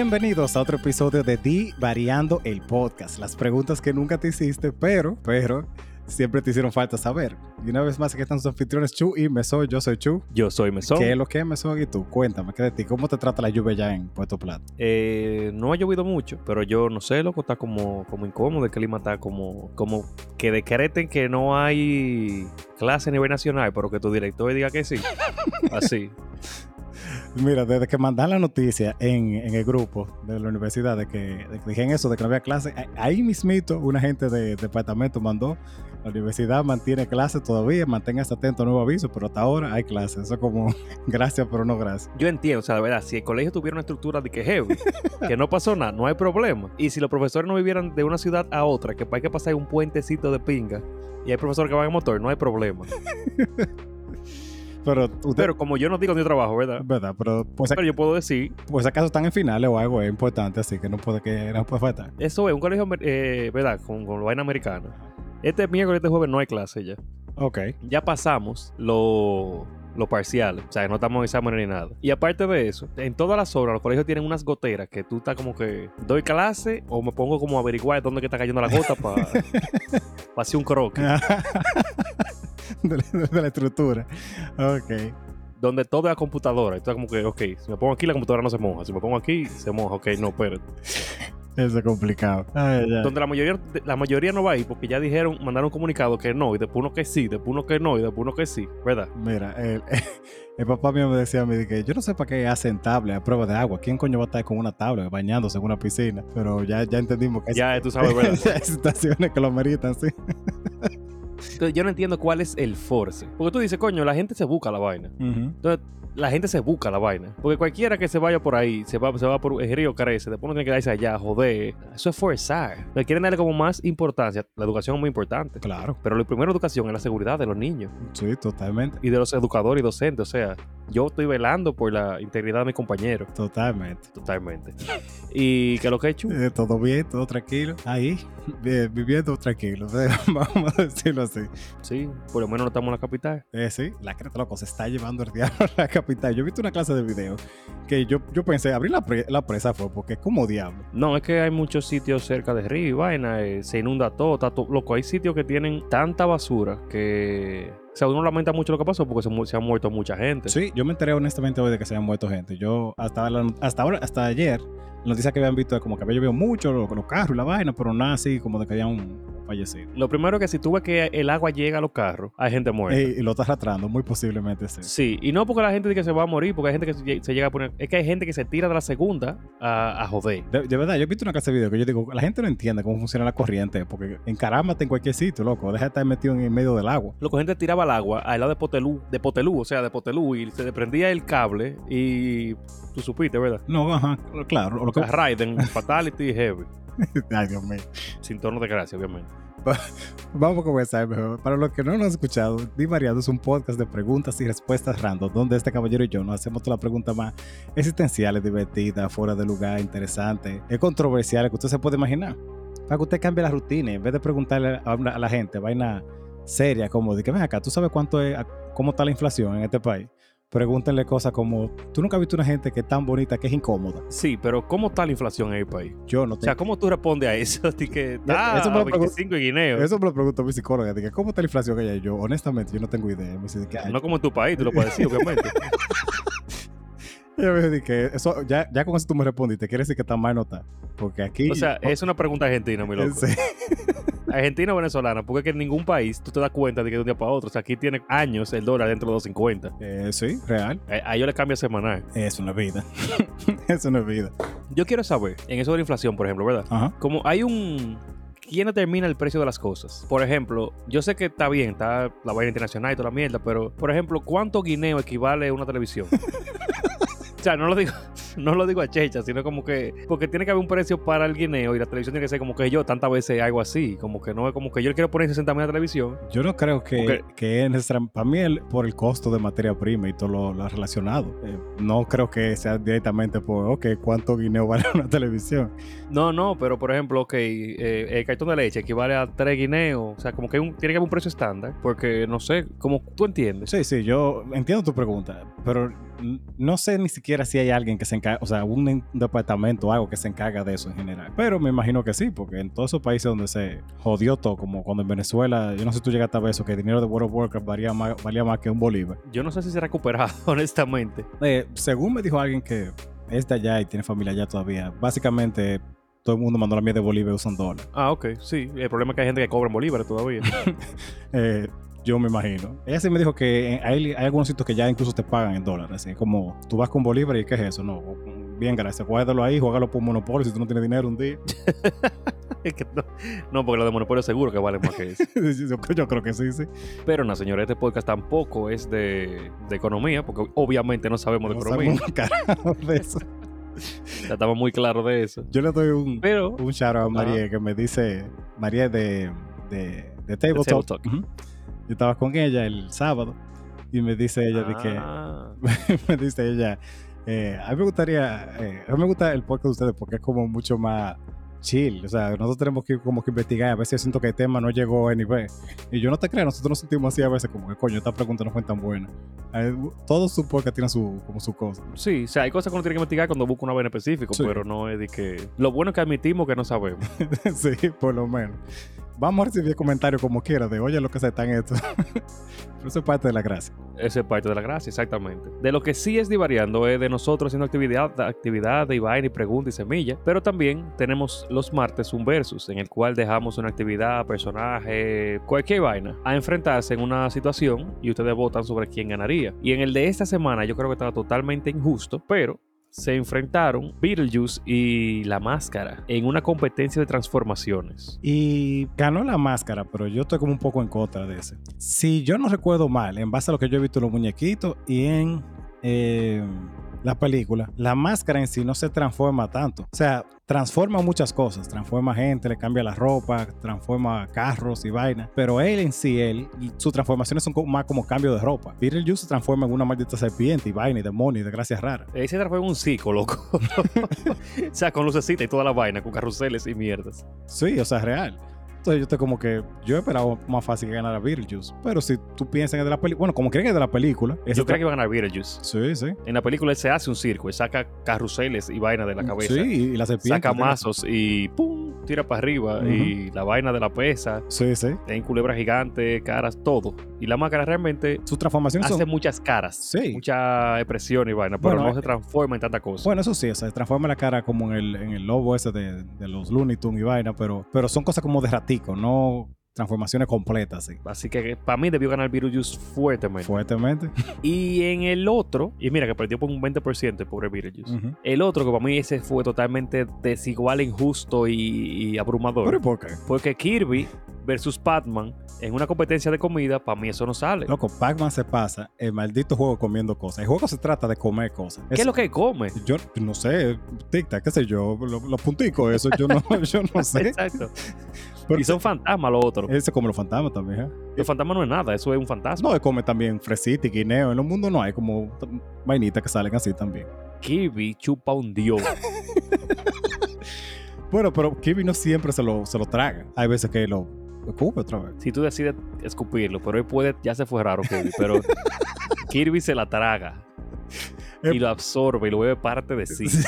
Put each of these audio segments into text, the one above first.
Bienvenidos a otro episodio de Di Variando el Podcast. Las preguntas que nunca te hiciste, pero, pero, siempre te hicieron falta saber. Y una vez más, aquí están sus anfitriones Chu y Meso. Yo soy Chu. Yo soy Mesón. ¿Qué es lo que es Meso y tú? Cuéntame, ¿qué de ti? ¿Cómo te trata la lluvia ya en Puerto Plata? Eh, no ha llovido mucho, pero yo no sé, loco, está como, como incómodo, el clima está como, como que decreten que no hay clase a nivel nacional, pero que tu director diga que sí. Así. Mira, desde que mandan la noticia en, en el grupo de la universidad de que, de que dijeron eso, de que no había clase, ahí- mismito una gente de departamento mandó, la universidad mantiene clase todavía, manténgase atento a nuevo aviso, pero hasta ahora hay clase. Eso como gracias, pero no gracias. Yo entiendo, o sea, de verdad, si el colegio tuviera una estructura de que heavy, que no pasó nada, no hay problema. Y si los profesores no vivieran de una ciudad a otra, que hay que pasar un puentecito de pinga, y hay profesores que van en motor, no hay problema. Pero usted, Pero como yo no digo ni trabajo, ¿verdad? ¿verdad? Pero pues, Pero yo puedo decir, pues acaso están en finales o algo es importante, así que no puede que no puede faltar. eso es un colegio, eh, ¿verdad? Con, con vaina americana. Este miércoles, este jueves no hay clase ya. Ok. ya pasamos lo, lo parcial, o sea, no estamos en exámenes ni nada. Y aparte de eso, en todas las horas los colegios tienen unas goteras que tú estás como que doy clase o me pongo como a averiguar dónde que está cayendo la gota para hacer un croquis. de, la, de la estructura. Ok. Donde todo es a computadora. Estás como que, ok, si me pongo aquí la computadora no se moja. Si me pongo aquí, se moja. Ok, no, espérate. Eso es complicado. Ay, ay. Donde la mayoría, la mayoría no va ahí porque ya dijeron, mandaron un comunicado que no, y después uno que sí, después uno que no, y después uno que sí, ¿verdad? Mira, el, el papá mío me decía a mí que yo no sé para qué hacen tablet a prueba de agua. ¿Quién coño va a estar con una tablet bañándose en una piscina? Pero ya, ya entendimos que hay- Ya tú sabes, ¿verdad? hay situaciones que lo meritan, sí. Entonces yo no entiendo cuál es el force. Porque tú dices, coño, la gente se busca la vaina. Entonces, la gente se busca la vaina. Porque cualquiera que se vaya por ahí, se va, se va por el río crece, después no tiene que quedarse allá, joder. Eso es forzar. Le quieren darle como más importancia. La educación es muy importante. Claro, Pero lo primero educación es la seguridad de los niños sí, totalmente. y de los educadores y docentes. O sea, yo estoy velando por la integridad de mis compañeros. Totalmente. Totalmente. y que lo que he hecho. Eh, todo bien, todo tranquilo. Ahí, bien, viviendo tranquilo. Vamos a decirlo así. Sí, por lo menos no estamos en la capital. Eh, sí, la creta loco se está llevando el diablo a la capital. Yo he visto una clase de video que yo, yo pensé, abrir la, pre- la presa fue porque como diablo. No, es que hay muchos sitios cerca de río y vaina, eh, se inunda todo, está todo. Loco, hay sitios que tienen tanta basura que. O sea, uno lamenta mucho lo que pasó porque se, mu- se ha muerto mucha gente. Sí, yo me enteré honestamente hoy de que se habían muerto gente. Yo hasta, la- hasta ahora, hasta ayer, la noticia que habían visto como que había llovido mucho, los, los carros y la vaina, pero nada así como de que habían fallecido. Lo primero es que si tú ves que el agua llega a los carros, hay gente muerta. Y lo está arrastrando, muy posiblemente sí. Sí, y no porque la gente dice que se va a morir, porque hay gente que se, lle- se llega a poner. Es que hay gente que se tira de la segunda a, a joder. De, de verdad, yo he visto una clase de video que yo digo, la gente no entiende cómo funciona la corriente, porque encarámate en cualquier sitio, loco, deja de estar metido en el medio del agua. Loco, gente tiraba agua al lado de Potelú, de Potelú, o sea, de Potelú, y se le prendía el cable y tú supiste, ¿verdad? No, ajá, claro, lo que... Raiden, Fatality Heavy. Ay, Dios mío. Sin tono de gracia, obviamente. Vamos a comenzar mejor. Para los que no lo han escuchado, Di Variado es un podcast de preguntas y respuestas random, donde este caballero y yo nos hacemos todas las preguntas más existenciales, divertidas, fuera de lugar, interesantes, es controversiales que usted se puede imaginar. Para que usted cambie la rutina, en vez de preguntarle a, una- a la gente vaina seria, como de que ven acá, ¿tú sabes cuánto es, cómo está la inflación en este país? Pregúntenle cosas como, ¿tú nunca has visto una gente que es tan bonita que es incómoda? Sí, pero ¿cómo está la inflación en el país? Yo no O sea, tengo... ¿cómo tú respondes a eso? Así que, ah, eso me lo pregun- 25 y guineo. Eso me lo pregunto a mi psicóloga, de que, ¿cómo está la inflación allá? Y yo, honestamente, yo no tengo idea. Me dice de que, "Ay, No como en tu país, tú lo puedes decir, obviamente. Yo me dije eso, ya, ya con eso tú me respondiste, quiere decir que está mal no está. Porque aquí. O sea, es una pregunta argentina, mi loco. Sí. Argentina o venezolana, porque es que en ningún país tú te das cuenta de que de un día para otro. O sea, aquí tiene años el dólar dentro de los 50. Eh, sí, real. A, a ellos le cambia semanal. Es una vida. es una vida. Yo quiero saber, en eso de la inflación, por ejemplo, ¿verdad? Ajá. Como hay un. ¿Quién determina el precio de las cosas? Por ejemplo, yo sé que está bien, está la vaina internacional y toda la mierda, pero, por ejemplo, ¿cuánto guineo equivale a una televisión? No lo digo, no lo digo a checha, sino como que, porque tiene que haber un precio para el guineo y la televisión tiene que ser como que yo, tantas veces algo así, como que no es como que yo le quiero poner 60 mil a la televisión. Yo no creo que, que es. Para mí, el- por el costo de materia prima y todo lo, lo relacionado. Eh, no creo que sea directamente por, ok, ¿cuánto guineo vale una televisión? No, no, pero por ejemplo, ok, eh, el cartón de leche equivale a 3 guineos, o sea, como que un- tiene que haber un precio estándar, porque no sé, como tú entiendes. Sí, sí, yo entiendo tu pregunta, pero no sé ni siquiera si hay alguien que se encarga, o sea, un, en- departamento o algo que se encarga de eso en general. Pero me imagino que sí, porque en todos esos países donde se jodió todo, como cuando en Venezuela, yo no sé si tú llegaste a ver eso, que el dinero de World of Warcraft valía más, valía más que un bolívar. Yo no sé si se ha recuperado, honestamente. Eh, según me dijo alguien que es de allá y tiene familia allá todavía, básicamente todo el mundo mandó la mierda de bolívar y usan dólar. Ah, ok, sí. El problema es que hay gente que cobra en bolívares todavía. Eh, yo me imagino. Ella sí me dijo que hay, hay algunos sitios que ya incluso te pagan en dólares. Así como tú vas con bolívar y ¿qué es eso? No, bien, gracias. Guárdalo ahí, juégalo por Monopoly si tú no tienes dinero un día. Es que no, no, porque los de monopolio seguro que valen más que eso. yo, yo creo que sí, sí. Pero no, señores, este podcast tampoco es de, de economía, porque obviamente no sabemos de No economía. sabemos de eso. Ya estamos muy claros de eso. Yo le doy un, Pero, un shout out a María que me dice, María de, de, de Table Table Talk. Talk. Ujú. Yo estaba con ella el sábado y me dice ella de que, Ah, me dice ella, eh, a mí me gustaría, eh, a mí me gusta el podcast de ustedes porque es como mucho más chill, o sea, nosotros tenemos que como que investigar, a veces yo siento que el tema no llegó a nivel, y yo no te creo, nosotros nos sentimos así a veces como que coño, esta pregunta no fue tan buena. Eh, Todos sus podcasts tienen su, como su cosa. sí, o sea, hay cosas que uno tiene que investigar cuando busca una vaina específico, Sí. pero no es de que... Lo bueno es que admitimos que no sabemos. sí, por lo menos. Vamos a recibir comentarios como quiera de, oye, lo que se está en esto. Pero eso es parte de la gracia. Esa es parte de la gracia, exactamente. De lo que sí es divariando es de nosotros haciendo actividad, actividad y vaina y pregunta y semilla. Pero también tenemos los martes un versus en el cual dejamos una actividad, personaje, cualquier vaina a enfrentarse en una situación y ustedes votan sobre quién ganaría. Y en el de esta semana yo creo que estaba totalmente injusto, pero se enfrentaron Beetlejuice y La Máscara en una competencia de transformaciones. Y ganó la máscara, pero yo estoy como un poco en contra de ese. Si yo no recuerdo mal, en base a lo que yo he visto en los muñequitos y en eh, la película, la máscara en sí no se transforma tanto. O sea, transforma muchas cosas. Transforma gente, le cambia la ropa, transforma carros y vainas. Pero él en sí, él, sus transformaciones son más como cambio de ropa. Beetlejuice se transforma en una maldita serpiente y vaina y demonio y desgracias raras. Ese transformó en un psico, loco. o sea, con lucecita y toda la vaina, con carruseles y mierdas. Sí, o sea, real. Entonces yo estoy como que yo esperaba más fácil que ganara Beetlejuice. Pero si tú piensas en de la película, bueno, como creen que es de la película, Yo creo que iba a ganar Beetlejuice. Sí, sí. En la película él se hace un circo, él saca carruseles y vaina de la cabeza. Sí, y la serpiente. saca mazos y ¡pum! tira para arriba. Y la vaina de la pesa, Sí, sí. en culebra gigante, caras, todo. Y la máscara realmente Sus transformaciones hace son. muchas caras. Sí. Mucha expresión y vaina, pero Bueno, no se eh, transforma en tanta cosa. Bueno, eso sí, o sea, se transforma la cara como en el, en el lobo ese de, de los Looney Tunes y vaina, pero, pero son cosas como de ratico, no transformaciones completas, sí. Así que para mí debió ganar Beetlejuice fuertemente. Fuertemente. Y en el otro, y mira que perdió por un 20% el pobre Beetlejuice. Ujú. El otro que para mí ese fue totalmente desigual, injusto y, y abrumador. ¿Pero por qué? Porque Kirby versus Batman en una competencia de comida, para mí eso no sale. Loco, Pac-Man se pasa el maldito juego comiendo cosas. El juego se trata de comer cosas. ¿Qué es lo que come? Yo no sé, tic-tac, qué sé yo, lo- los punticos, eso yo no, yo no sé. Exacto. Y son fantasmas los otros. Ese come los fantasmas también, ¿eh? Los fantasmas no es nada, eso es un fantasma. No, él come también fresita y guineo. En el mundo no hay como vainitas que salen así también. Kirby chupa un dios. Bueno, pero Kirby no siempre se lo, se lo traga. Hay veces que lo escupe otra vez. si tú decides escupirlo, pero él puede, ya se fue raro Kirby, pero Kirby se la traga. Eh, Y lo absorbe y lo bebe parte de sí.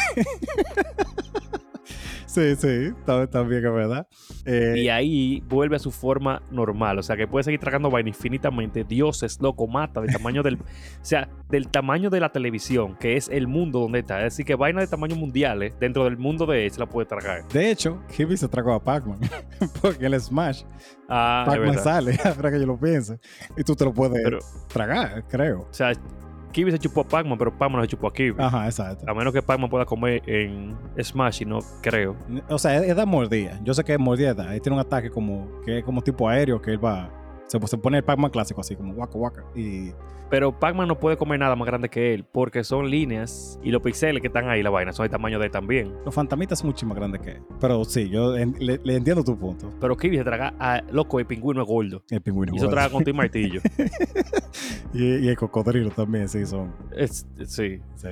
Sí, sí, ta- también es verdad. Eh, Y ahí vuelve a su forma normal. O sea, que puede seguir tragando vaina infinitamente. Dioses, loco, mata del tamaño del. o sea, del tamaño de la televisión, que es el mundo donde está. Es decir, que vaina de tamaño mundiales, dentro del mundo de él, se la puede tragar. de hecho, Kirby se tragó a Pac-Man. porque el Smash, Ah, Pac-Man sale, ahora que yo lo pienso. Y tú te lo puedes Pero, tragar, creo. o sea, Kirby se chupó a Pac-Man, pero Pac-Man no se chupó a Kirby. Ajá, exacto. A menos que Pac-Man pueda comer en Smash y no creo. O sea, es, es da mordida. Yo sé que es mordida. da. Él tiene un ataque como que es como tipo aéreo que él va. Se, se pone el Pac-Man clásico así, como waka waka. Y Pero Pac-Man no puede comer nada más grande que él, porque son líneas y los pixeles que están ahí, la vaina, son del tamaño de él también. los fantasmitas son mucho más grandes que él. Pero sí, yo en- le, le entiendo tu punto. Pero Kirby se traga a loco, el pingüino es gordo. El pingüino. Y se traga con tu martillo. y, y el cocodrilo también, sí, son. Es- sí. Sí.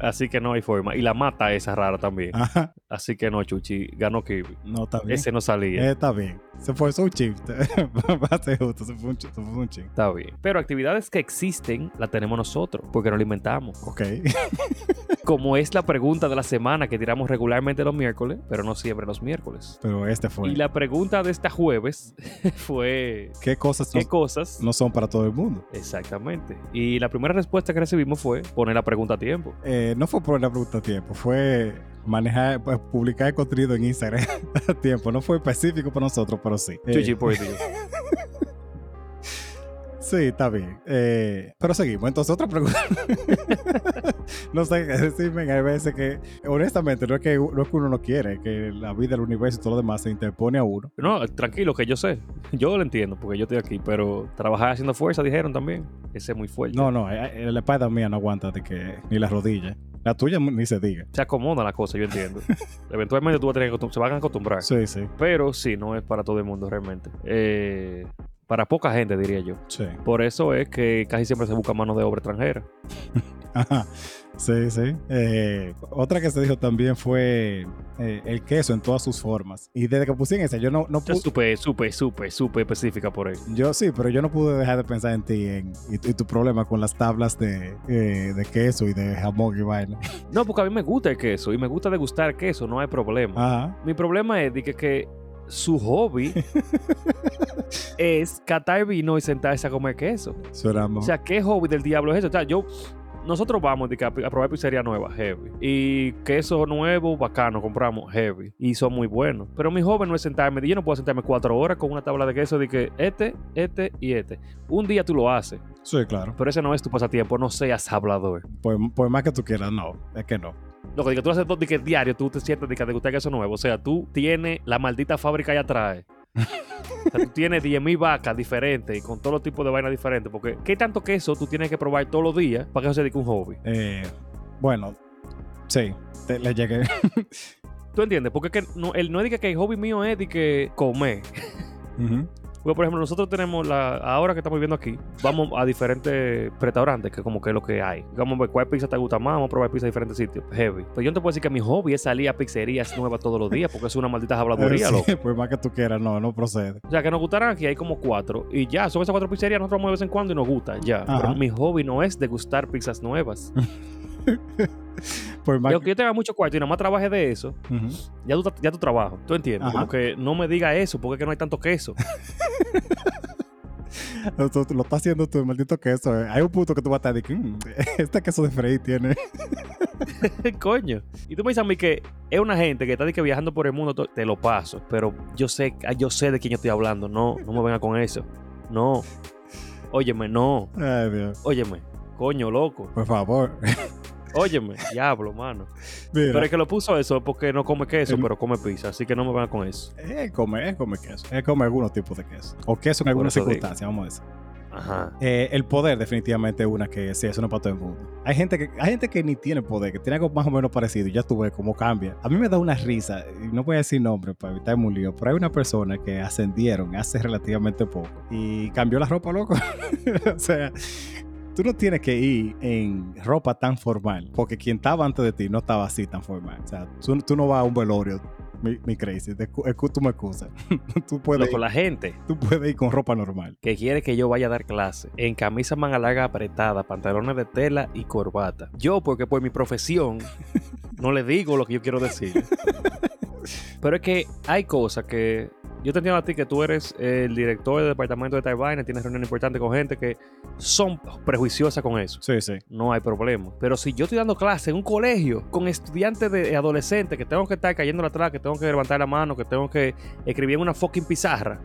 Así que no hay forma. Y la mata esa rara también. Ajá. Así que no, Chuchi. Ganó Kirby. No, está bien. Ese no salía. Eh, está bien. Se fue, un chip. Va a ser justo, se fue un. Se fue un chip. Está bien. Pero actividades que existen las tenemos nosotros, porque no las inventamos. Ok. Como es la pregunta de la semana que tiramos regularmente los miércoles, pero no siempre los miércoles. Pero este fue. Y la pregunta de este jueves fue: ¿Qué cosas no, ¿qué cosas? no son para todo el mundo? Exactamente. Y la primera respuesta que recibimos fue poner la pregunta a tiempo. Eh, no fue por la pregunta a tiempo, fue manejar, pues, publicar el contenido en Instagram a tiempo. No fue específico para nosotros, pero sí. Eh, Chuchi, por Dios. Sí, está bien. Eh, pero seguimos. Entonces, otra pregunta. no sé qué decirme. Hay veces que, honestamente, no es que, no es que uno no quiere, que la vida, el universo y todo lo demás se interpone a uno. No, tranquilo, que yo sé. Yo lo entiendo, porque yo estoy aquí, pero trabajar haciendo fuerza, dijeron también. Ese es muy fuerte. No, no, eh, eh, la espalda mía no aguanta de que ni las rodillas. La tuya ni se diga. Se acomoda la cosa, yo entiendo. Eventualmente tú vas a tener que se van a acostumbrar. Sí, sí, Pero sí, no es para todo el mundo realmente. Eh, para poca gente, diría yo. sí. Por eso es que casi siempre se busca mano de obra extranjera. Ajá. Sí, sí. Eh, otra que se dijo también fue eh, el queso en todas sus formas. Y desde que puse en esa, yo no, no pude. súper, súper, súper, súper específica por ahí. Yo sí, pero yo no pude dejar de pensar en ti en, y, y tu problema con las tablas de, eh, de queso y de jamón y vaina. No, porque a mí me gusta el queso y me gusta degustar queso, no hay problema. Ajá. Mi problema es de que, que su hobby es catar vino y sentarse a comer queso. O sea, ¿qué hobby del diablo es eso? O sea, yo... Nosotros vamos de que a, probar pizzería nueva, heavy. Y queso nuevo, bacano, compramos, heavy. Y son muy buenos. Pero mi hobby no es sentarme. Yo no puedo sentarme cuatro horas con una tabla de queso de que este, este y este. Un día tú lo haces. Sí, claro. Pero ese no es tu pasatiempo. No seas hablador. Por, por más que tú quieras, no. Es que no. Lo que digo, tú haces todo de que diario, tú te sientes de que te gusta queso nuevo. O sea, tú tienes la maldita fábrica allá atrás. O sea, tú tienes 10.000 vacas diferentes y con todos los tipos de vainas diferentes. Porque, ¿qué tanto queso tú tienes que probar todos los días para que eso se dedique un hobby? Eh, bueno, sí. Te- le llegué. ¿Tú entiendes? Porque es que no, el, no es de que, que el hobby mío es de que comer. Ujú. Porque, por ejemplo, nosotros tenemos la. Ahora que estamos viviendo aquí, vamos a diferentes restaurantes, que como que es lo que hay. Vamos a ver cuál pizza te gusta más, vamos a probar pizza de diferentes sitios. Heavy. Pero yo no te puedo decir que mi hobby es salir a pizzerías nuevas todos los días, porque es una maldita habladuría, loco. sí, por más que tú quieras, no, no procede. O sea, que nos gustaran aquí, hay como cuatro. Y ya, son esas cuatro pizzerías, nosotros vamos de vez en cuando y nos gusta, ya. Ajá. Pero mi hobby no es degustar pizzas nuevas. Por más aunque yo tenga mucho cuarto y nada más trabaje de eso, ya tu, ya tu trabajo. ¿Tú entiendes? Ajá. Como que no me diga eso, porque es que no hay tanto queso. Lo, tú- lo está haciendo tú, maldito queso. eh. Hay un punto que tú vas a estar de que "Mm, este queso de freír tiene. Coño. Y tú me dices a mí que es una gente que está de que viajando por el mundo, te lo paso. Pero yo sé, yo sé de quién yo estoy hablando. No, no me venga con eso. No. Óyeme, no. Ay, Dios. Óyeme. Coño, loco. Por favor. Óyeme. Diablo, mano. Mira, Pero es que lo puso eso porque no come queso, El- pero come pizza. Así que no me venga con eso. es comer, es comer queso. Es comer algunos tipos de queso. O queso en algunas digo. circunstancias, vamos a decir. Ajá. Eh, el poder definitivamente es una que sí, eso no es para todo el mundo. Hay gente, que, hay gente que ni tiene poder, que tiene algo más o menos parecido y ya tú ves cómo cambia. A mí me da una risa, y no voy a decir nombre para evitarme un lío, pero hay una persona que ascendieron hace relativamente poco y cambió la ropa, loco. o sea, tú no tienes que ir en ropa tan formal, porque quien estaba antes de ti no estaba así tan formal. O sea, tú, tú no vas a un velorio, mi, mi crazy, te tú me excusas. tú, puedes ir, la gente tú puedes ir con ropa normal. que quiere que yo vaya a dar clase en camisa manga larga apretada, pantalones de tela y corbata. Yo, porque por mi profesión, no le digo lo que yo quiero decir. Pero es que hay cosas que. Yo te entiendo a ti que tú eres el director del departamento de tal vaina, tienes reuniones importantes con gente que son prejuiciosas con eso. Sí, sí. No hay problema. Pero si yo estoy dando clase en un colegio con estudiantes de adolescentes que tengo que estar cayendo atrás, que tengo que levantar la mano, que tengo que escribir en una fucking pizarra,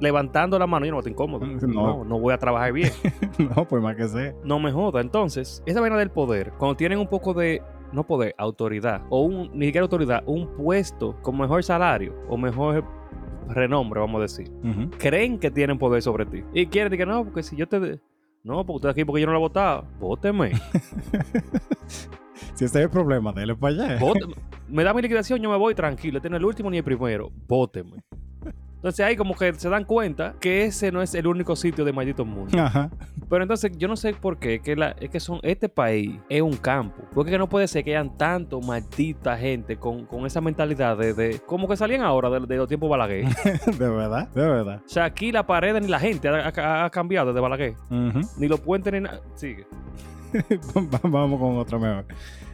levantando la mano, yo no estoy incómodo. No. No, no voy a trabajar bien. no, pues más que sea. No me joda. Entonces, esa vaina del poder, cuando tienen un poco de, no poder, autoridad, o un, ni siquiera autoridad, un puesto con mejor salario o mejor renombre, vamos a decir, creen que tienen poder sobre ti. Y quieren decir, no, porque si yo te... No, porque usted aquí porque yo no lo he votado. Vóteme. Si ese es el problema, dele para allá. Vóteme. Me da mi liquidación, yo me voy tranquilo. Este no es el último ni el primero. Vóteme. Entonces ahí como que se dan cuenta que ese no es el único sitio de maldito mundo. Ajá. Pero entonces yo no sé por qué, que la, es que son, este país es un campo. Porque no puede ser que hayan tanto maldita gente con, con esa mentalidad de, de- como que salían ahora de, de los tiempos Balaguer. De verdad, de verdad. o sea, aquí la pared ni la gente ha, ha- ha cambiado desde Balaguer. Ni los puentes ni nada. Sigue. Vamos con otra mejor.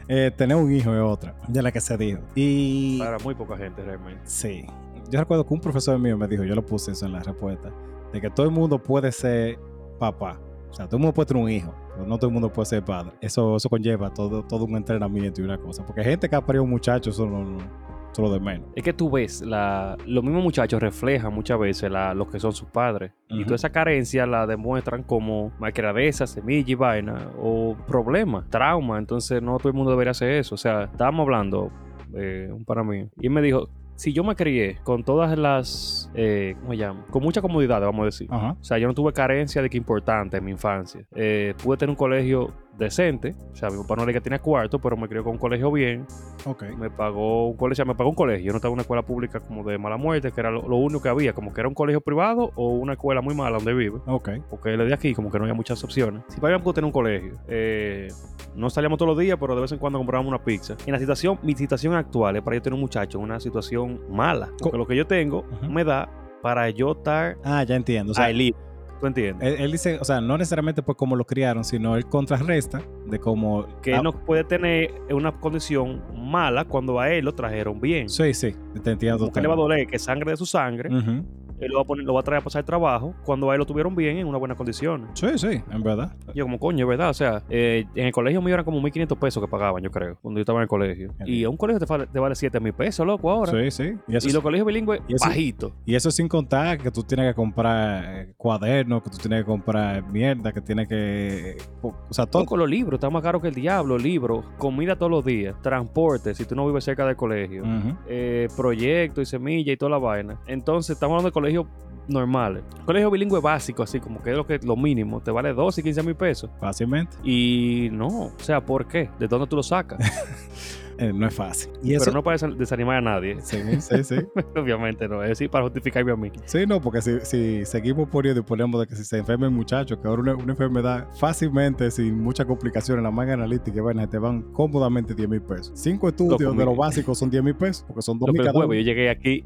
Eh, tener un hijo es otra, de la que se dijo. Y Para muy poca gente realmente. sí, yo recuerdo que un profesor mío me dijo, yo lo puse eso en la respuesta, de que todo el mundo puede ser papá. O sea, todo el mundo puede tener un hijo, pero no todo el mundo puede ser padre. Eso, eso conlleva todo, todo un entrenamiento y una cosa. Porque gente que ha parido un muchacho, eso no, no- eso lo de menos. Es que tú ves, la, los mismos muchachos reflejan muchas veces la, lo que son sus padres. Y toda esa carencia la demuestran como malcriadeza, semilla y vaina, o problemas, trauma. Entonces no todo el mundo debería hacer eso. O sea, estábamos hablando, eh, un para mí, y me dijo, si yo me crié con todas las, eh, ¿cómo se llama? Con mucha comodidad, vamos a decir. Ajá. O sea, yo no tuve carencia de que importante en mi infancia. Eh, pude tener un colegio decente. O sea, mi papá no le que tenía cuarto, pero me crió con un colegio bien. Ok. Me pagó un colegio, me pagó un colegio. Yo no estaba en una escuela pública como de mala muerte, que era lo, lo único que había, como que era un colegio privado o una escuela muy mala donde vive. Ok. Porque él es de aquí, como que no había muchas opciones. Si podíamos tener un colegio, eh, no salíamos todos los días, pero de vez en cuando comprábamos una pizza. En la situación, mi situación actual es para yo tener un muchacho en una situación mala. Porque Co- lo que yo tengo me da para yo estar Ah, ya entiendo. O sea, elite. ¿Tú entiendes? él, él dice, o sea, no necesariamente por cómo lo criaron, sino él contrarresta de cómo... que él no puede tener una condición mala cuando a él lo trajeron bien. Sí, sí, te entiendo. Como que le va a doler que sangre de su sangre, Ujú. Él lo va, a poner, lo va a traer a pasar trabajo cuando a él lo tuvieron bien en una buena condición. Sí, sí, en verdad. Yo como coño, ¿verdad? O sea, eh, en el colegio mío eran como 1.500 pesos que pagaban, yo creo, cuando yo estaba en el colegio. Y a un colegio te, vale- te vale 7 mil pesos, loco, ahora. Sí, sí. Y eso, Y los colegios bilingües, y eso- bajitos. y eso sin contar que tú tienes que comprar eh, cuadernos, que tú tienes que comprar mierda, que tienes que... O sea, todo... Con los libros, está más caro que el diablo, libros, comida todos los días, transporte, si tú no vives cerca del colegio. Eh, proyectos y semillas y toda la vaina. Entonces, estamos hablando de colegios normales. Colegio bilingüe básico, así como que es lo, que, lo mínimo, te vale 12 y 15 mil pesos. Fácilmente. Y no, o sea, ¿por qué? ¿De dónde tú lo sacas? Eh, no es fácil. Y eso... Pero no para desa- desanimar a nadie. Sí, sí, sí. Obviamente no, es decir, para justificarme a mí. Sí, no, porque si, si seguimos poniendo y ponemos de que si se enferma el muchacho, que ahora una, una enfermedad fácilmente, sin muchas complicaciones, la manga analítica te van cómodamente 10 mil pesos. Cinco estudios Loco, de los básicos son 10 mil pesos, porque son dos mil cada jueves yo uno. llegué aquí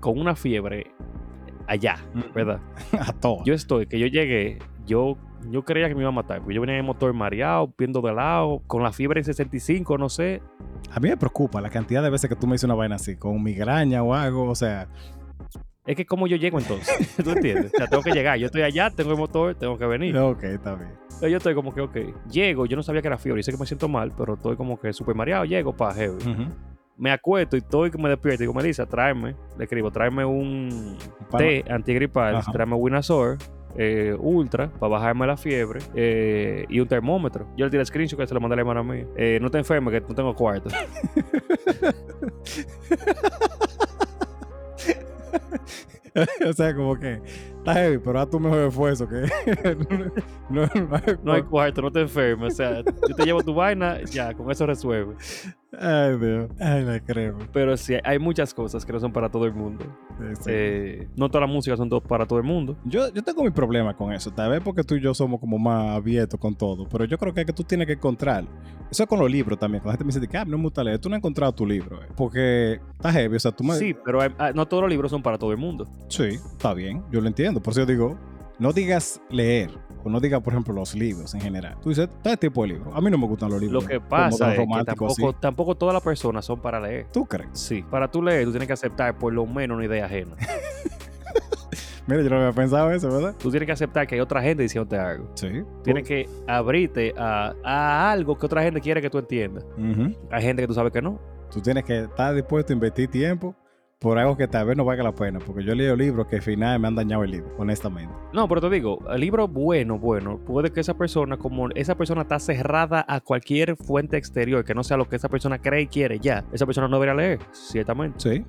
con una fiebre allá. ¿verdad? A todas. Yo estoy, que yo llegué, yo, yo creía que me iba a matar, porque yo venía en el motor mareado, viendo de lado, con la fiebre en 65, no sé, A mí me preocupa la cantidad de veces que tú me dices una vaina así, con migraña o algo, o sea, Es que como yo llego entonces, ¿tú entiendes? O sea, tengo que llegar. Yo estoy allá, tengo el motor, tengo que venir. ok, está bien. Yo estoy como que, ok, llego, yo no sabía que era fiebre, sé que me siento mal, pero estoy como que súper mareado, llego para heavy. Ujú. Me acuesto y estoy que me despierto y digo, Melissa, tráeme, le escribo, tráeme un té antigripal, Ajá. tráeme Winazor, eh, Ultra, para bajarme la fiebre, eh, y un termómetro. Yo le tiré el screenshot que se lo mandé a la hermana mía. Eh, no te enfermes, que no tengo cuarto. o sea, como que está heavy, pero haz tu mejor esfuerzo, que no, no- no hay- No hay cuarto, no te enfermes. O sea, yo te llevo tu vaina, ya, con eso resuelve. Ay, Dios. Ay, la creo. Pero sí, hay muchas cosas que no son para todo el mundo. Sí, sí. Eh, no todas las músicas son to- para todo el mundo. Yo, yo tengo mi problema con eso, tal vez porque tú y yo somos como más abiertos con todo, pero yo creo que, es que tú tienes que encontrar. Eso es con los libros también. Cuando la gente me dice, que, ah, no me gusta leer, tú no has encontrado tu libro, eh, porque está heavy, o sea, tú me... Sí, pero hay- ah, no todos los libros son para todo el mundo. Sí, está bien, yo lo entiendo. Por eso yo digo, no digas leer, no digas, por ejemplo, los libros en general. Tú dices, tal tipo de libro. A mí no me gustan los libros. Lo que pasa es que tampoco, tampoco todas las personas son para leer. ¿Tú crees? Sí, para tú leer, tú tienes que aceptar por lo menos una idea ajena. Mira, yo no había pensado eso, ¿verdad? Tú tienes que aceptar que hay otra gente diciéndote algo. Sí. Tienes que abrirte a, a algo que otra gente quiere que tú entiendas. Hay gente que tú sabes que no. Tú tienes que estar dispuesto a invertir tiempo por algo que tal vez no valga la pena, porque yo he leído libros que al final me han dañado el libro, honestamente. No, pero te digo, el libro bueno, bueno, puede que esa persona, como esa persona está cerrada a cualquier fuente exterior que no sea lo que esa persona cree y quiere ya, esa persona no debería leer, ciertamente. Sí.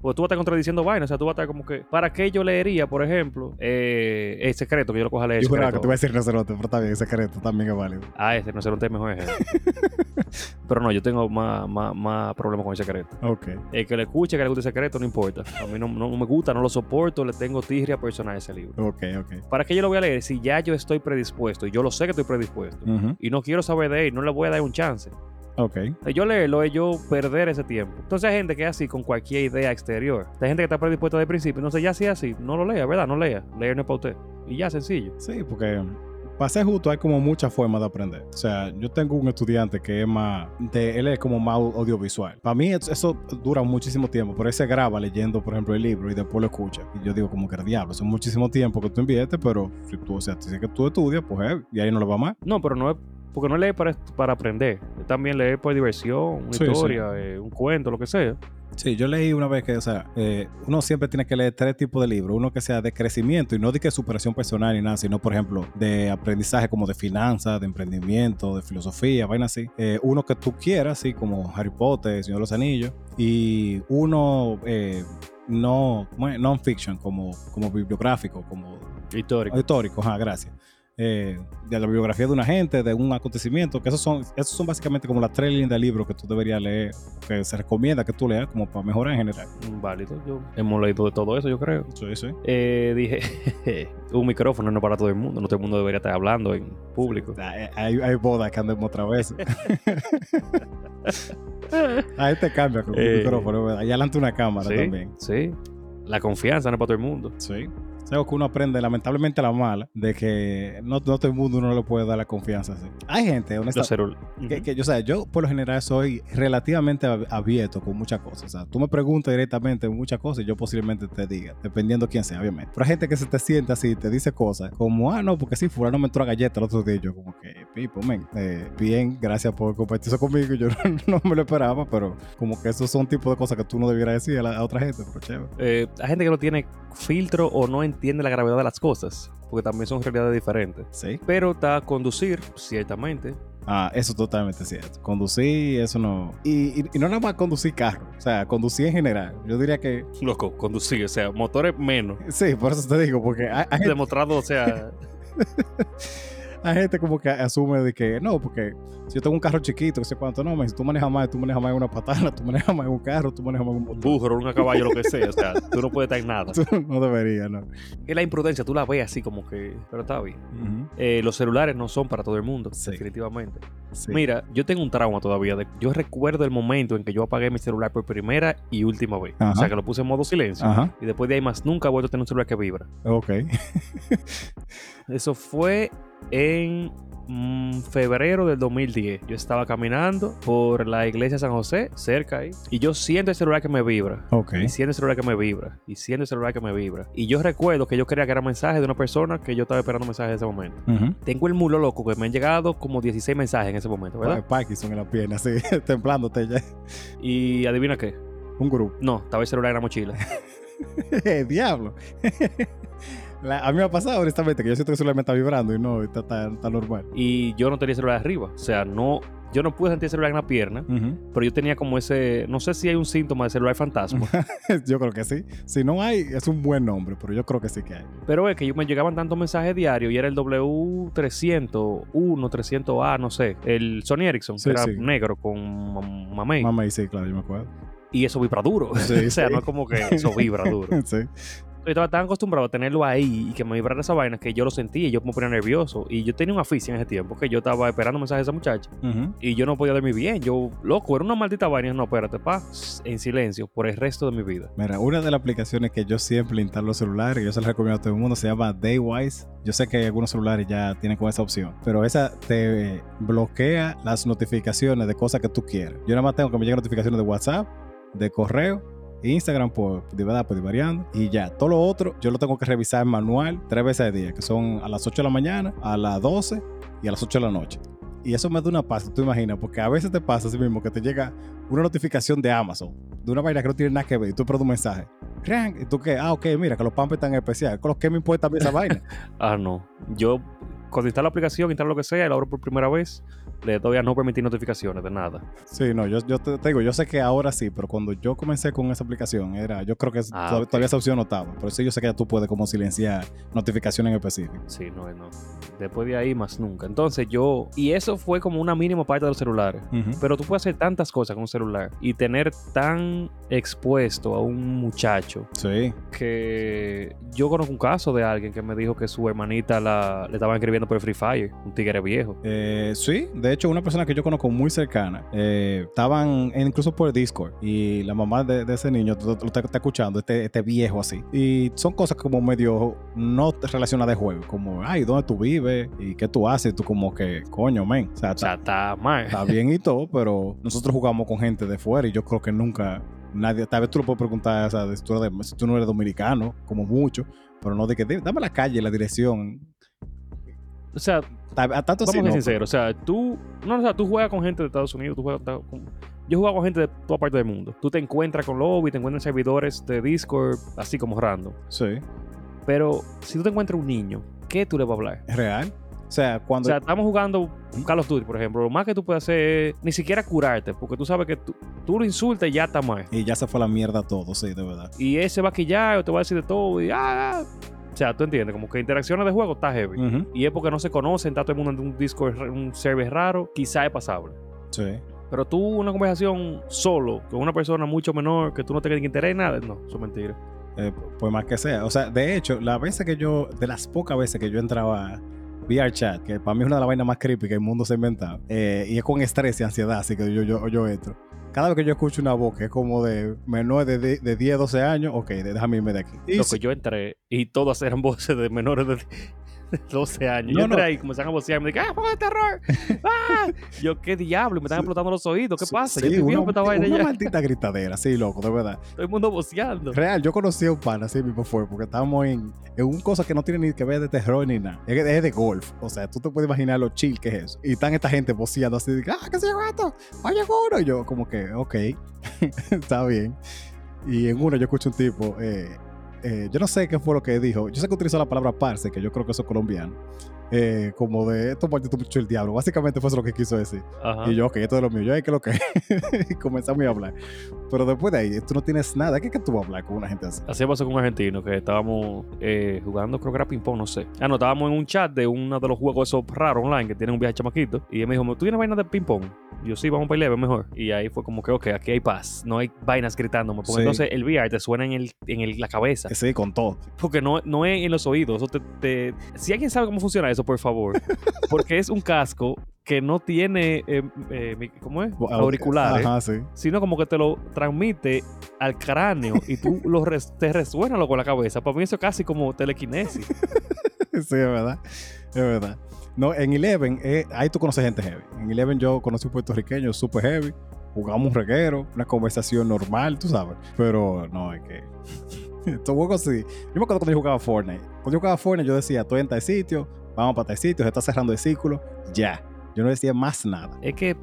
Porque tú vas a estar contradiciendo vainas, o sea, tú vas a estar como que, ¿para qué yo leería, por ejemplo, eh, El Secreto, que yo lo coja a leer? Yo El juraba que Secreto? te iba a decir rinoceronte, pero bien, ese secreto también es válido. Ah, ese no sé, no te mejor ejemplo. pero no, yo tengo más, más, más problemas con El Secreto. Ok. El que le escuche, que le guste El Secreto, no importa. A mí no, no me gusta, no lo soporto, le tengo tirria personal a ese libro. Ok, ok. ¿Para qué yo lo voy a leer si ya yo estoy predispuesto? Y yo lo sé que estoy predispuesto. Y no quiero saber de él, no le voy a dar un chance. Ok. De Yo leerlo es yo perder ese tiempo. Entonces hay gente que es así con cualquier idea exterior. Hay gente que está predispuesta desde el principio. Entonces ya si es así, no lo lea, ¿verdad? No lea. Leer no es para usted. Y ya, sencillo. Sí, porque para ser justo hay como muchas formas de aprender. O sea, yo tengo un estudiante que es más, de, él es como más audiovisual. Para mí eso, eso dura muchísimo tiempo, pero él se graba leyendo, por ejemplo, el libro y después lo escucha. Y yo digo como que diablo, eso es muchísimo tiempo que tú inviertes, pero si tú, o sea, si es que tú estudias, pues eh, y ahí no lo va más. No, pero no es... Porque no lee para, para aprender. También leer por diversión, una Sí, sí. historia, eh, un cuento, lo que sea. Sí, yo leí una vez que, o sea, eh, uno siempre tiene que leer tres tipos de libros. Uno que sea de crecimiento y no de que superación personal ni nada, sino, por ejemplo, de aprendizaje como de finanzas, de emprendimiento, de filosofía, vaina así. Eh, uno que tú quieras, así como Harry Potter, El Señor de los Anillos. Y uno eh, no, non-fiction, como, como bibliográfico, como Histórico. histórico, ajá, gracias. Eh, de la biografía de una gente, de un acontecimiento, que esos son, esos son básicamente como las tres líneas de libro que tú deberías leer, que se recomienda que tú leas como para mejorar en general. Válido. Yo, hemos leído de todo eso, yo creo. Sí, sí. Eh, dije, un micrófono no es para todo el mundo. No todo el mundo debería estar hablando en público. Hay, bodas que andan otra vez. Ahí te cambia con un Eh, micrófono, ¿verdad? Allá adelante una cámara sí, también. sí. La confianza no es para todo el mundo. Sí. Algo que uno aprende, lamentablemente, la mala, de que no, no todo el mundo uno le puede dar la confianza así. Hay gente, honestamente. Que, que yo, o sea, yo por lo general soy relativamente ab- abierto con muchas cosas. O sea, tú me preguntas directamente muchas cosas y yo posiblemente te diga, dependiendo quién sea, obviamente. Pero hay gente que se te sienta así y te dice cosas como, ah, no, porque sí, fulano me entró a galleta el otro día. Y Yo como que, pipo, men, eh, bien, gracias por compartir eso conmigo. Yo no, no me lo esperaba, pero como que esos son tipos de cosas que tú no debieras decir a, la- a otra gente, pero chévere. Eh, hay gente que no tiene filtro o no entiende la gravedad de las cosas. Porque también son realidades diferentes. Sí. Pero está conducir, ciertamente. Ah, eso totalmente cierto. Conducir, eso no. Y, y, y no nada más conducir carro, o sea, conducir en general. Yo diría que Loco, conducir. O sea, motores menos. Sí, por eso te digo, porque hay, hay Demostrado, o sea, hay gente como que asume de que no, porque si yo tengo un carro chiquito, que sé cuánto, no, man, si tú manejas más, tú manejas más en una patana, tú manejas más en un carro, tú manejas más en un burro, un caballo, lo que sea. O sea, tú no puedes estar en nada. Tú no deberías, ¿no? Es la imprudencia, tú la ves así como que. Pero está bien. Eh, los celulares no son para todo el mundo, Sí. definitivamente. Sí. Mira, yo tengo un trauma todavía. de- yo recuerdo el momento en que yo apagué mi celular por primera y última vez. Ajá. O sea, que lo puse en modo silencio. Ajá, Y después de ahí más nunca he vuelto a tener un celular que vibra. ok. Eso fue en mm, febrero del 2010. Yo estaba caminando por la iglesia de San José, cerca ahí. Y yo siento el celular que me vibra. Ok. Y siento el celular que me vibra. Y siento el celular que me vibra. Y yo recuerdo que yo quería que era mensaje de una persona que yo estaba esperando mensaje en ese momento. Tengo el mulo loco que me han llegado como 16 mensajes en ese momento, ¿verdad? Parkinson en la pierna, así, templándote ya. Y adivina qué. Un grupo. No, estaba el celular en la mochila. Diablo. La- a mí me ha pasado, honestamente, que yo siento que el celular me está vibrando y no, está tan normal. Y yo no tenía el celular arriba. O sea, no. Yo no pude sentir el celular en la pierna. Ujú. Pero yo tenía como ese. No sé si hay un síntoma de celular fantasma. yo creo que sí. Si no hay, es un buen nombre, pero yo creo que sí que hay. pero es que yo me llegaban tantos mensajes diarios y era el W300, 1, 300A, no sé. El Sony Ericsson, Sí, que era sí. negro con mam- mamey. Mamá, y sí, claro, yo me acuerdo. y eso vibra duro. Sí, o sea, no es como que eso vibra duro. sí. Yo estaba tan acostumbrado a tenerlo ahí y que me vibrara esa vaina que yo lo sentía y yo me ponía nervioso. Y yo tenía una afición en ese tiempo que yo estaba esperando mensajes de esa muchacha y yo no podía dormir bien. Yo, loco, era una maldita vaina. No, espérate, pa, en silencio por el resto de mi vida. Mira, una de las aplicaciones que yo siempre instalo los celulares, y yo se la recomiendo a todo el mundo, se llama Daywise. Yo sé que algunos celulares ya tienen con esa opción, pero esa te eh, bloquea las notificaciones de cosas que tú quieres. Yo nada más tengo que me lleguen notificaciones de WhatsApp, de correo, Instagram por de verdad, por variando, y ya. Todo lo otro yo lo tengo que revisar manual tres veces al día, que son a las 8 de la mañana, a las 12 y a las 8 de la noche. Y eso me da una paz, tú imaginas, porque a veces te pasa así mismo que te llega una notificación de Amazon, de una vaina que no tiene nada que ver, y tú pruebas un mensaje. ¿Y tú qué? Ah, ok, mira, que los pampers están especiales. ¿Con los que me importa a mí esa vaina? Ah, no. Yo, cuando instalo la aplicación, instalo lo que sea y la abro por primera vez, le doy a no permitir notificaciones de nada. Sí, no, yo, yo te, te digo, yo sé que ahora sí, pero cuando yo comencé con esa aplicación, era, yo creo que Ah, todavía, todavía esa opción no estaba. Pero sí, yo sé que ya tú puedes como silenciar notificaciones en específico. Sí, no, no. Después de ahí, más nunca. Entonces yo... Y eso fue como una mínima parte de los celulares. Pero tú puedes hacer tantas cosas con un celular y tener tan expuesto a un muchacho Sí. que yo conozco un caso de alguien que me dijo que su hermanita la, le estaba escribiendo por Free Fire, un tigre viejo. Eh, sí, de hecho, una persona que yo conozco muy cercana, eh, estaban incluso por Discord y la mamá de, de ese niño lo está, está escuchando, este, este viejo así. Y son cosas como medio no relacionadas de juego, como, ay, ¿dónde tú vives? ¿Y qué tú haces? Tú como que, coño, men. O sea, O sea, está, mal. está bien y todo, pero nosotros jugamos con gente de fuera y yo creo que nunca nadie, tal vez tú lo puedes preguntar, o sea, de si tú, eres de- si tú no eres dominicano, como mucho, pero no de que, dame la calle, la dirección. O sea, Ta- A tanto vamos a ser sinceros. O sea, tú... No, o sea, tú juegas con gente de Estados Unidos, tú juegas... con- yo jugado con gente de toda parte del mundo. Tú te encuentras con lobby, te encuentras en servidores de Discord, así como random. Sí. Pero si tú te encuentras un niño, ¿qué tú le vas a hablar? Real. O sea, O cuando. sea, estamos jugando Call of Duty, por ejemplo. Lo más que tú puedes hacer es ni siquiera curarte, porque tú sabes que tú, tú lo insultas y ya está mal. y ya se fue a la mierda todo, sí, de verdad. Y ese va a quillar o te va a decir de todo y ah, ah. O sea, tú entiendes, como que interacciones de juego está heavy. Y es porque no se conocen, está todo el mundo en un Discord, un server raro, quizá es pasable. Sí. Pero tú, una conversación solo, con una persona mucho menor, que tú no tengas ni interés en nada, no, eso es mentira. Eh, pues más que sea. O sea, de hecho, las veces que yo, de las pocas veces que yo entraba a VR chat, que para mí es una de las vainas más creepy que el mundo se ha inventado, eh, y es con estrés y ansiedad, así que yo, yo, yo entro. Cada vez que yo escucho una voz que es como de menores de, de, de 10, 12 años, ok, déjame irme de aquí. Y Lo que yo entré y todas eran voces de menores de, de 12 años. No, yo no. ahí, comenzaron a vocear me dije, ¡ah, juego de terror! ¡Ah! Yo, ¿qué diablo? Me están explotando los oídos. ¿Qué pasa? sí, yo una, una ya. maldita gritadera, sí, loco, de verdad. Todo el mundo voceando. Real, yo conocí a un pan así mismo fue, porque estábamos en, en un cosa que no tiene ni que ver de terror ni nada. Es, es de golf. O sea, tú te puedes imaginar lo chill que es eso. Y están esta gente voceando así, de, ah, ¿qué se llama esto? Oye, uno. Y yo, como que, ok, está bien. Y en uno yo escucho un tipo, eh, eh, yo no sé qué fue lo que dijo. Yo sé que utilizó la palabra parce, que yo creo que eso es colombiano. Eh, como de esto maldito mucho el diablo. Básicamente fue eso lo que quiso decir. Ajá. Y yo, ok, esto es lo mío. Yo, "Ay, ¿qué es lo que? y comenzamos a hablar. Pero después de ahí, tú no tienes nada. ¿Qué es que tú vas a hablar con una gente así? Así pasó con un argentino que estábamos eh, jugando, creo que era ping-pong, no sé. Ah, no, estábamos en un chat de uno de los juegos esos raros online que tienen un viaje chamaquito. Y él me dijo, ¿tú tienes vainas de ping-pong? Yo sí, vamos para el mejor. Y ahí fue como que, ok, aquí hay paz. No hay vainas gritándome. Porque Sí. entonces el VR te suena en, el, en el- la cabeza. Sí, con todo. Porque no, no es en los oídos. Eso te, te- Si alguien sabe cómo funciona eso, por favor. Porque es un casco que no tiene, eh, eh, ¿cómo es? Auriculares. Ajá, sí. Sino como que te lo transmite al cráneo y tú lo res- te resuena con la cabeza. Para mí eso es casi como telequinesis. sí, es verdad. Es verdad. No, en Eleven, eh, ahí tú conoces gente heavy. En Eleven yo conocí un puertorriqueño súper heavy. Jugamos un reguero, una conversación normal, tú sabes. Pero no, es que. Estos juegos sí. Yo me acuerdo cuando yo jugaba Fortnite. Cuando yo jugaba Fortnite, yo decía, estoy en tal sitio, vamos para tal sitio, se está cerrando el círculo, ya. Yo no decía más nada. Es que,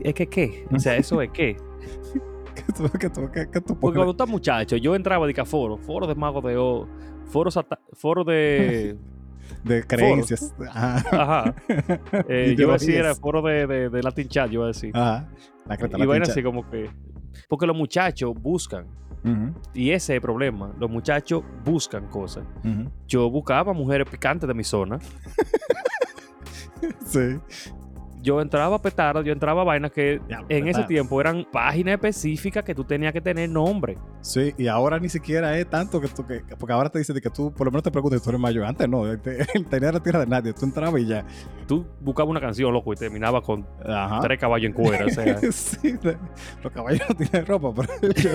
es que, ¿qué? O sea, eso es qué. ¿Qué tú, tú, tú Porque cuando estás muchacho, yo entraba de que foro, foro de Mago de O, foro, foro de. de creencias. Ajá. Ajá. Eh, yo iba a decir, era foro de, de, de Latin Chat, yo iba a decir. Ajá. La creta, y pincha. así como que. Porque los muchachos buscan. Y ese es el problema. Los muchachos buscan cosas. Yo buscaba mujeres picantes de mi zona. Sí. Yo entraba a petardas, yo entraba a vainas que en ese tiempo eran páginas específicas que tú tenías que tener nombre. Sí, y ahora ni siquiera es tanto que tú, que, porque ahora te dice de que tú, por lo menos te preguntas tú eres mayor. Antes no, te- tenía la tierra de nadie, tú entrabas y ya. Tú buscabas una canción, loco, y terminaba con Ajá. tres caballos en cuera. O sea, sí, los caballos no tienen ropa, pero yo,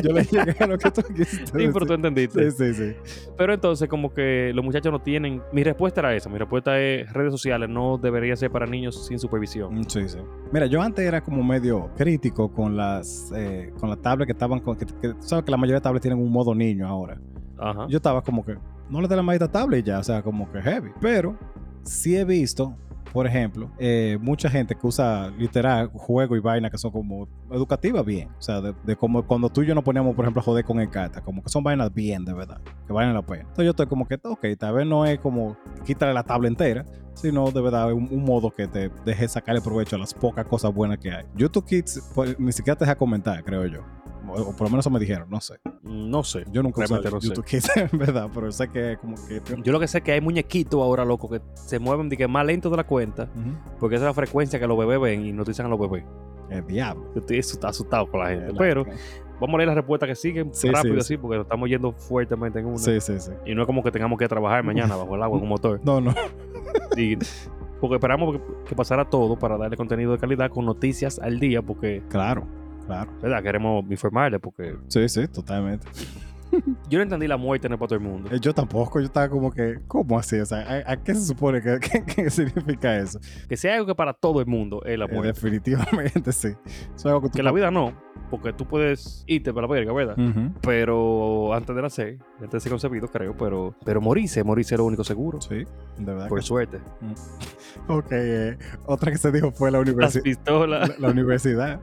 yo le llegué a lo que tú quisiste sí, pero tú entendiste. Sí, sí, sí. Pero entonces, como que los muchachos no tienen. Mi respuesta era esa. Mi respuesta es: redes sociales no debería ser para niños sin supervisión. Mm, Sí, sí. Mira, yo antes era como medio crítico con las eh, con las tablets que estaban con, que, que- tú sabes que la mayoría de tablets tienen un modo niño ahora. Ajá. Yo estaba como que no le dé la maldita tablet y ya, o sea, como que heavy. Pero sí he visto por ejemplo, eh, mucha gente que usa literal juego y vaina que son como educativas bien. O sea, de, de como cuando tú y yo nos poníamos, por ejemplo, a joder con el carta, como que son vainas bien, de verdad, que valen la pena. Entonces yo estoy como que, ok, tal vez no es como quitarle la tabla entera, sino de verdad un, un modo que te deje sacarle provecho a las pocas cosas buenas que hay. YouTube Kids pues, ni siquiera te deja comentar, creo yo. O, por lo menos eso me dijeron, no sé. No sé. Yo nunca usé no. YouTube Kids, en verdad, pero sé que como que... Yo lo que sé es que hay muñequitos ahora, loco, que se mueven de que más lento de la cuenta, porque esa es la frecuencia que los bebés ven y notician a los bebés. El diablo. Yo estoy asustado, asustado con la gente. La- Pero vamos a leer las respuestas que siguen Sí, rápido sí, así, porque nos estamos yendo fuertemente en una. Sí, sí, sí. Y no es como que tengamos que trabajar mañana bajo el agua un motor. No, no. Y- porque esperamos que, que pasara todo para darle contenido de calidad con noticias al día, porque, Claro, claro. ¿verdad? Queremos informarle, porque Sí, sí, totalmente. yo no entendí la muerte el para todo el mundo. Eh, Yo tampoco, yo estaba como que, ¿cómo así? O sea, ¿a, a qué se supone que, que- que significa eso? Que sea algo que para todo el mundo es la Eh, muerte. definitivamente sí. Eso es algo que tú que la vida no, porque tú puedes irte para la verga, ¿verdad? Pero antes de nacer, antes de ser concebido, creo, pero, pero morirse, morirse es lo único seguro. Sí, de verdad. Por suerte. Ok, eh, otra que se dijo fue la, Las universi- pistolas. la, la universidad.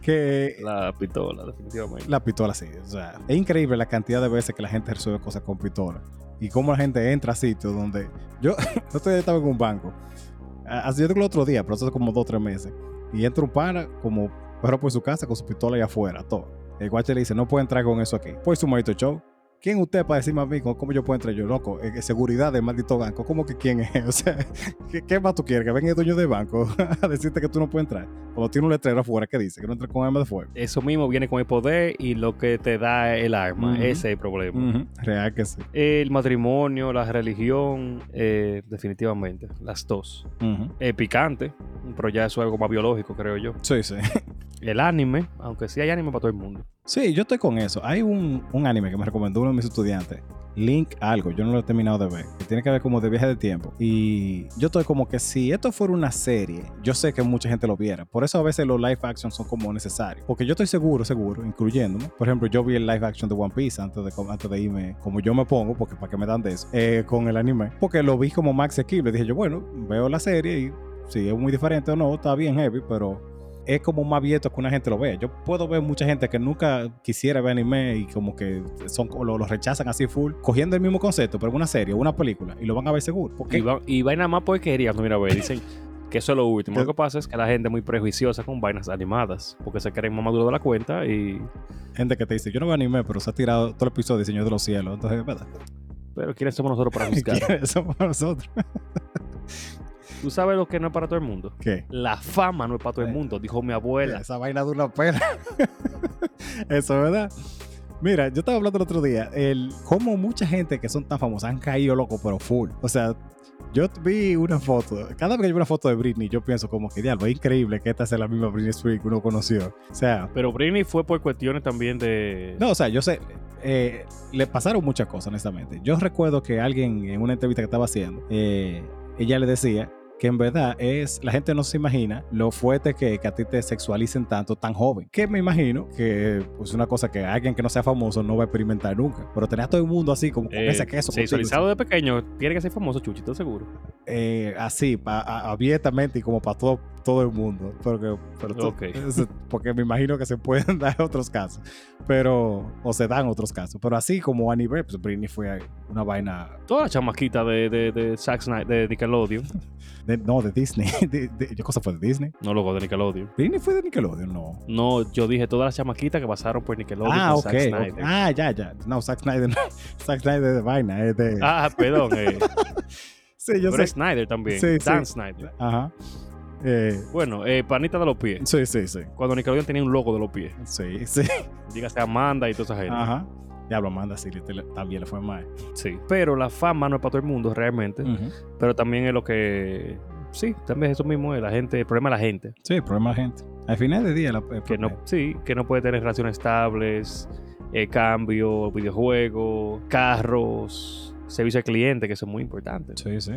Que La pistola, definitivamente. la pistola sí. O sea, es increíble la cantidad de veces que la gente resuelve cosas con pistola. Y cómo la gente entra a sitios donde. Yo, otro día estaba en un banco. Así yo digo el otro día, pero eso hace como dos o tres meses. Y entra un pana como perro por su casa con su pistola ahí afuera, todo. El guache le dice, no puede entrar con eso aquí. Pues su maldito show. ¿Quién usted para decirme a mí cómo, yo puedo entrar? Yo, loco, eh, seguridad del maldito banco. ¿Cómo que quién es? O sea, ¿qué, qué más tú quieres? Que venga el dueño del banco a decirte que tú no puedes entrar. Cuando tiene un letrero afuera que dice que no entra con arma de fuego. Eso mismo viene con el poder y lo que te da el arma. Ese es el problema. Real que sí. El matrimonio, la religión, eh, definitivamente. Las dos. El picante, pero ya eso es algo más biológico, creo yo. Sí, sí. El anime, aunque sí hay anime para todo el mundo. Sí, yo estoy con eso. Hay un, un anime que me recomendó uno de mis estudiantes. Link algo, yo no lo he terminado de ver, que tiene que ver como de viaje de tiempo. Y yo estoy como que si esto fuera una serie, yo sé que mucha gente lo viera. Por eso a veces los live action son como necesarios. Porque yo estoy seguro, seguro, incluyéndome. Por ejemplo, yo vi el live action de One Piece antes de, antes de irme, como yo me pongo, porque para que me dan de eso, eh, con el anime. Porque lo vi como más asequible. Dije yo, bueno, veo la serie y si es muy diferente o no, está bien heavy, pero es como más abierto que una gente lo vea. Yo puedo ver mucha gente que nunca quisiera ver anime y como que son lo, lo rechazan así full, cogiendo el mismo concepto, pero una serie o una película, y lo van a ver seguro. Y, Porque va, y vaina más porquería, mira, ve, dicen que eso es lo último. Lo que pasa es que la gente es muy prejuiciosa con vainas animadas, porque se creen más maduros de la cuenta y... gente que te dice, yo no veo anime, pero se ha tirado todo el episodio de Señor de los Cielos. Entonces, ¿verdad? Pero ¿quiénes somos nosotros para juzgar? ¿Quiénes somos nosotros? ¿Tú sabes lo que no es para todo el mundo? ¿Qué? La fama no es para todo el Eh, mundo, dijo mi abuela. Esa vaina dura una pena. Eso, ¿verdad? Mira, yo estaba hablando el otro día, el cómo mucha gente que son tan famosas han caído loco, pero full. O sea, yo vi una foto, cada vez que yo veo una foto de Britney, yo pienso como que, diablo, es increíble que esta sea la misma Britney Spears que uno conoció. O sea, Pero Britney fue por cuestiones también de... no, o sea, yo sé, eh, le pasaron muchas cosas, honestamente. Yo recuerdo que alguien en una entrevista que estaba haciendo, eh, ella le decía que en verdad es, la gente no se imagina lo fuerte que, que a ti te sexualicen tanto tan joven. Que me imagino que es pues, una cosa que alguien que no sea famoso no va a experimentar nunca. Pero tener a todo el mundo así, como con eh, ese queso. contigo, sexualizado de pequeño, tiene que ser famoso, Chuchito, seguro. eh, así, pa- a- abiertamente y como para todo, todo el mundo. Porque, pero to- Ok. es- porque me imagino que se pueden dar otros casos. Pero, o se dan otros casos. Pero así como a nivel, pues Britney fue una vaina. Toda la chamaquita de, de, de Zack Snyder, de Nickelodeon. de- no, de Disney. ¿Qué cosa fue de Disney? No, loco, de Nickelodeon. Britney fue de Nickelodeon, no. No, yo dije todas las chamaquitas que pasaron por Nickelodeon Ah, ok. Zack. Snyder. Ah, ya, ya. No, Zack Snyder. Zack Snyder de vaina, es de. Ah, perdón. Eh, sí, yo pero sé. Snyder también. Sí, Dan sí. Snyder. Ajá. Eh, Bueno, eh, panita de los pies. sí, sí, sí. Cuando Nickelodeon tenía un logo de los pies. Sí, sí. Dígase Amanda y toda esa gente. Ajá. Diablo, Amanda sí, también le fue mal. Sí. Pero la fama no es para todo el mundo realmente. Pero también es lo que. Sí, también eso mismo es la gente. El problema es la gente. Sí, el problema es la gente. Al final del día, la, Que no, sí, que no puede tener relaciones estables, eh, cambio, videojuegos, carros, servicio al cliente, que eso es muy importante. Sí, sí.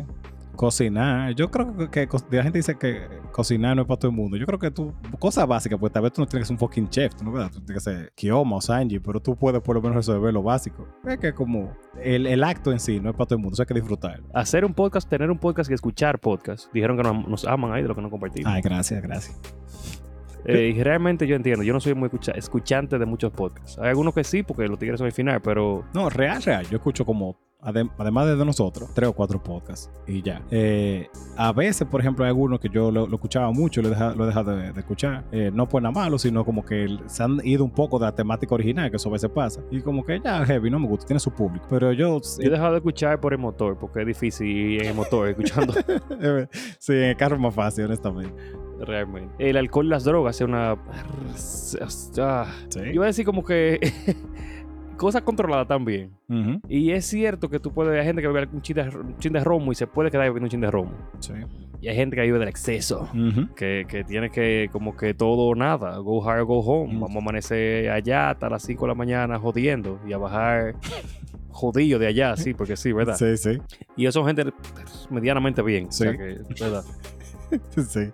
Cocinar. Yo creo que, la gente dice que cocinar no es para todo el mundo. Yo creo que tú, cosas básicas, pues tal vez tú no tienes que ser un fucking chef, tú no verdad, tú tienes que ser Kioma o Sanji, pero tú puedes por lo menos resolver lo básico. Es que como el, el acto en sí no es para todo el mundo, eso hay que disfrutarlo. Hacer un podcast, tener un podcast y escuchar podcast. Dijeron que nos, nos aman ahí de lo que no compartimos. Ay, gracias, gracias. Eh, y realmente yo entiendo, yo no soy muy escucha- escuchante de muchos podcasts. Hay algunos que sí, porque los tigres son el final, pero No, real, real. Yo escucho como, adem- además de nosotros, tres o cuatro podcasts y ya. Eh, a veces, por ejemplo, hay algunos que yo lo, lo escuchaba mucho y lo he dejado, lo he dejado de, de escuchar. Eh, no por nada malo, sino como que se han ido un poco de la temática original, que eso a veces pasa. Y como que ya, heavy, no me gusta, tiene su público. Pero yo, yo he dejado de escuchar por el motor, porque es difícil ir en el motor escuchando sí, en el carro es más fácil, honestamente. Realmente. El alcohol y las drogas es una... Ah, Sí. Iba a decir como que... Cosas controladas también. Ujú, Y es cierto que tú puedes... Hay gente que bebe un chin, de, un chin de romo y se puede quedar bebiendo un chin de romo. sí. Y hay gente que vive del exceso. Que, que tiene que, como que todo o nada, go hard, go home. Vamos a amanecer allá hasta las 5 de la mañana jodiendo y a bajar jodido de allá, sí, porque sí, ¿verdad? Sí, sí, Y eso son gente medianamente bien. Sí. O sea que, ¿verdad? sí.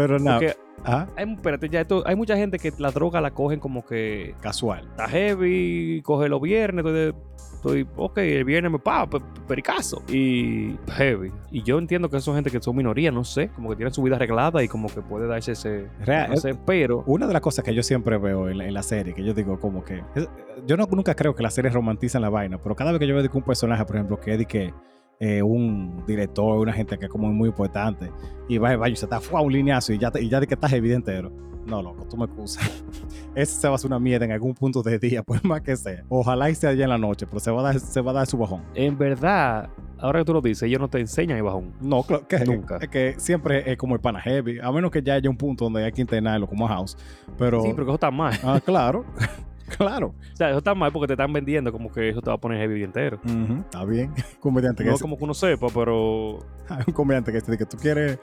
Pero nada, Porque ajá, hay, espérate, ya esto- hay mucha gente que la droga la cogen como que casual. está heavy, coge los viernes, estoy, estoy ok, el viernes me pa, pe- pericazo. Y heavy. Y yo entiendo que son gente que son minoría, no sé, como que tienen su vida arreglada y como que puede darse ese. Real, no sé, pero. Una de las cosas que yo siempre veo en la, en la serie, que yo digo como que... es- yo no, nunca creo que las series romantizan la vaina, pero cada vez que yo veo un personaje, por ejemplo, que es de que eh, un director, una gente que es como muy importante, y va y va y se está fue a un lineazo y ya, te- y ya de que estás evidente. No, loco, tú me excusas. Ese se va a hacer una mierda en algún punto del día, por más que sea. Ojalá y sea ya en la noche, pero se va a dar, se va a dar su bajón. En verdad, ahora que tú lo dices, ellos no te enseñan el bajón. No, claro, que, Nunca. Es que siempre es como el pana heavy, a menos que ya haya un punto donde hay que internarlo como house. Pero, Sí, pero que eso está mal. ah, claro, claro. O sea, eso está mal porque te están vendiendo como que eso te va a poner heavy entero. Está bien. Comediante que No es- como que uno sepa, pero hay un comediante que dice que tú quieres.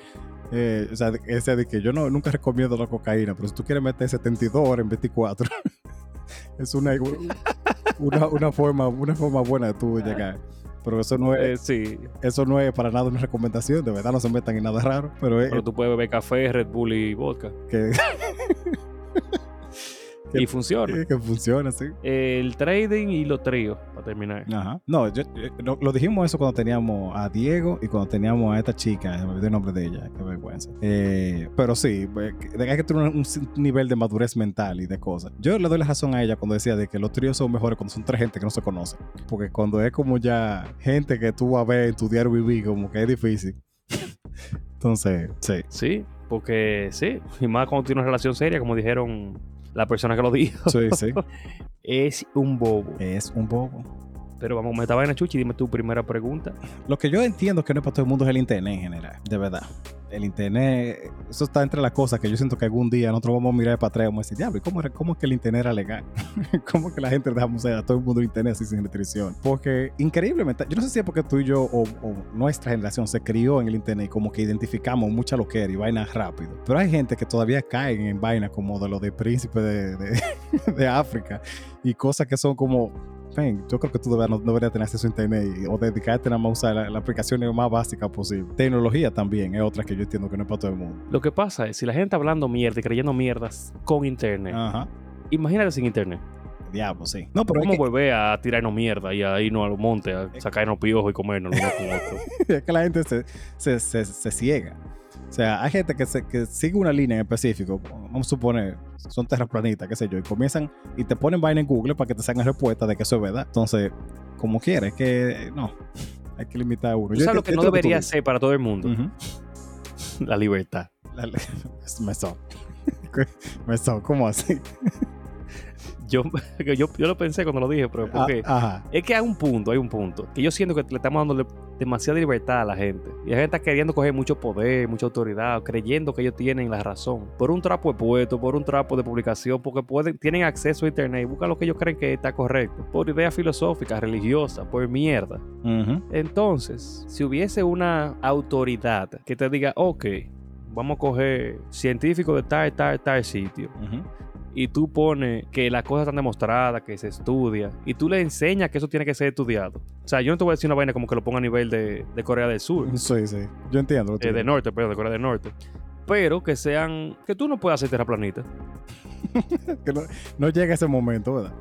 eh, o sea, ese de que yo no, nunca recomiendo la cocaína, pero si tú quieres meter 72 horas en 24, es una, una, una forma, una forma buena de tú llegar. Pero eso no eh, es, sí. eso no es para nada una recomendación, de verdad no se metan en nada raro, pero es Pero tú puedes beber café, Red Bull y vodka. que, Que- Y funciona. que funciona, sí. El trading y los tríos, para terminar. Ajá. No, yo, yo- lo, lo dijimos eso cuando teníamos a Diego y cuando teníamos a esta chica, me olvidé el nombre de ella, qué vergüenza. Eh, pero sí, pues, hay que tener un, un nivel de madurez mental y de cosas. Yo le doy la razón a ella cuando decía de que los tríos son mejores cuando son tres gente que no se conocen. Porque cuando es como ya gente que tú vas a ver en tu diario vivir, como que es difícil. Entonces, sí. Sí, porque sí. Y más cuando tiene una relación seria, como dijeron la persona que lo dijo. Sí, sí. Es un bobo. es un bobo. Pero vamos, me estaba en Chuchi, dime tu primera pregunta. Lo que yo entiendo que no es para todo el mundo es el internet en general, de verdad. El internet, eso está entre las cosas que yo siento que algún día nosotros vamos a mirar para atrás y vamos a decir, diablo, ¿y ¿cómo, era- ¿cómo es que el internet era legal? ¿Cómo es que la gente dejamos a todo el mundo el internet así sin restricción? Porque increíblemente, yo no sé si es porque tú y yo o, o nuestra generación se crió en el internet y como que identificamos mucha loquera y vainas rápido. Pero hay gente que todavía caen en vainas como de lo de príncipe de, de, de África y cosas que son como ven, yo creo que tú deberías, no deberías tener acceso a internet o dedicarte nada más a usar la, la aplicación más básica posible. Tecnología también es otra que yo entiendo que no es para todo el mundo. Lo que pasa es, si la gente hablando mierda y creyendo mierdas con internet, Ajá. imagínate sin internet. Diablo, sí. No, pero ¿Cómo que, volver a tirarnos mierda y a irnos a los montes, a sacarnos piojos y comernos uno con otro? es que la gente se, se, se, se ciega. O sea, hay gente que, se, que sigue una línea en específico, vamos a suponer, son terraplanistas, qué sé yo, y comienzan y te ponen vaina en Google para que te salgan respuestas de que eso es verdad. Entonces, como quieres, que no, hay que limitar a uno. ¿Tú Yo sabes lo que no debería ser para todo el mundo? La libertad. La- me son. me son, ¿cómo así? Yo, yo, yo lo pensé cuando lo dije, pero ¿por Ah, qué? Ajá. Es que hay un punto, hay un punto. Que yo siento que le estamos dando demasiada libertad a la gente. Y la gente está queriendo coger mucho poder, mucha autoridad, creyendo que ellos tienen la razón. Por un trapo de puesto, por un trapo de publicación, porque pueden, tienen acceso a internet y buscan lo que ellos creen que está correcto. Por ideas filosóficas, religiosas, por mierda. Entonces, si hubiese una autoridad que te diga, ok, vamos a coger científicos de tal, tal, tal sitio. Y tú pones que las cosas están demostradas, que se estudia, y tú le enseñas que eso tiene que ser estudiado. O sea, yo no te voy a decir una vaina como que lo ponga a nivel de, de Corea del Sur, Sí, sí. Yo entiendo. lo eh, de norte, pero de Corea del Norte. Pero que sean, que tú no puedas ser terraplanista. dices. Que no, no llega ese momento, ¿verdad?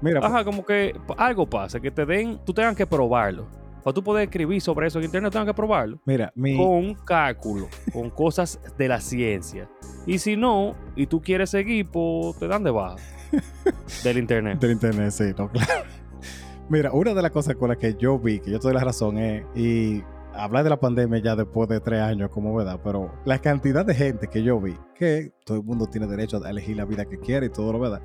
Mira, Ajá, como que algo pasa, que te den, tú tengas que probarlo. Para tú poder escribir sobre eso en internet, tengas que probarlo. mira, mi, Con cálculo, con cosas de la ciencia. Y si no, y tú quieres seguir, pues te dan de baja del internet. del internet, sí, no, claro. Mira, una de las cosas con las que yo vi, que yo te doy la razón, es, y hablar de la pandemia ya después de tres años, como verdad, pero la cantidad de gente que yo vi, que todo el mundo tiene derecho a elegir la vida que quiere y todo lo verdad.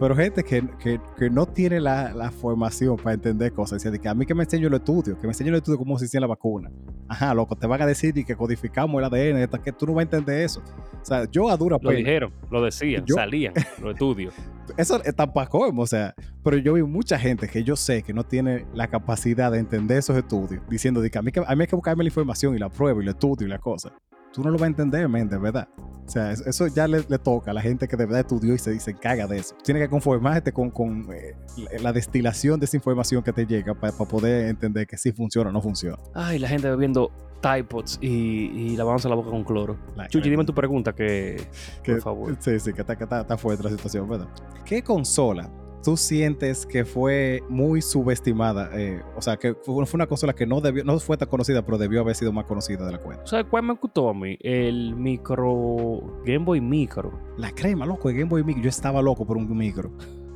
Pero gente que, que, que no tiene la, la formación para entender cosas. Decía, de que a mí que me enseño el estudio, que me enseño el estudio cómo se hacía la vacuna. Ajá, loco, te van a decir y que codificamos el ADN, que tú no vas a entender eso. O sea, yo a dura Lo pena. dijeron, lo decían, Yo- salían los estudios. Eso es colmo, o sea, pero yo vi mucha gente que yo sé que no tiene la capacidad de entender esos estudios, diciendo de que a mí, que- a mí hay que buscarme la información y la prueba y lo estudio y la cosa. Tú no lo vas a entender, men, de verdad. O sea, es- eso ya le, le toca a la gente que de verdad estudió y se, se encarga de eso. Tienes que conformarte con, con, eh, la- la destilación de esa información que te llega para poder entender que sí funciona o no funciona. Ay, la gente bebiendo Tide Pods y, y lavándose la boca con cloro. Chuchi, dime tu pregunta, que, que- por favor. Sí, sí, que está, que está, está fuerte la situación, ¿verdad? ¿Qué consola tú sientes que fue muy subestimada? eh, o sea, que fue, una consola que no, debió, no fue tan conocida, pero debió haber sido más conocida de la cuenta. ¿Sabes cuál me gustó a mí? El micro. Game Boy Micro. La crema, loco, el Game Boy Micro. Yo estaba loco por un micro.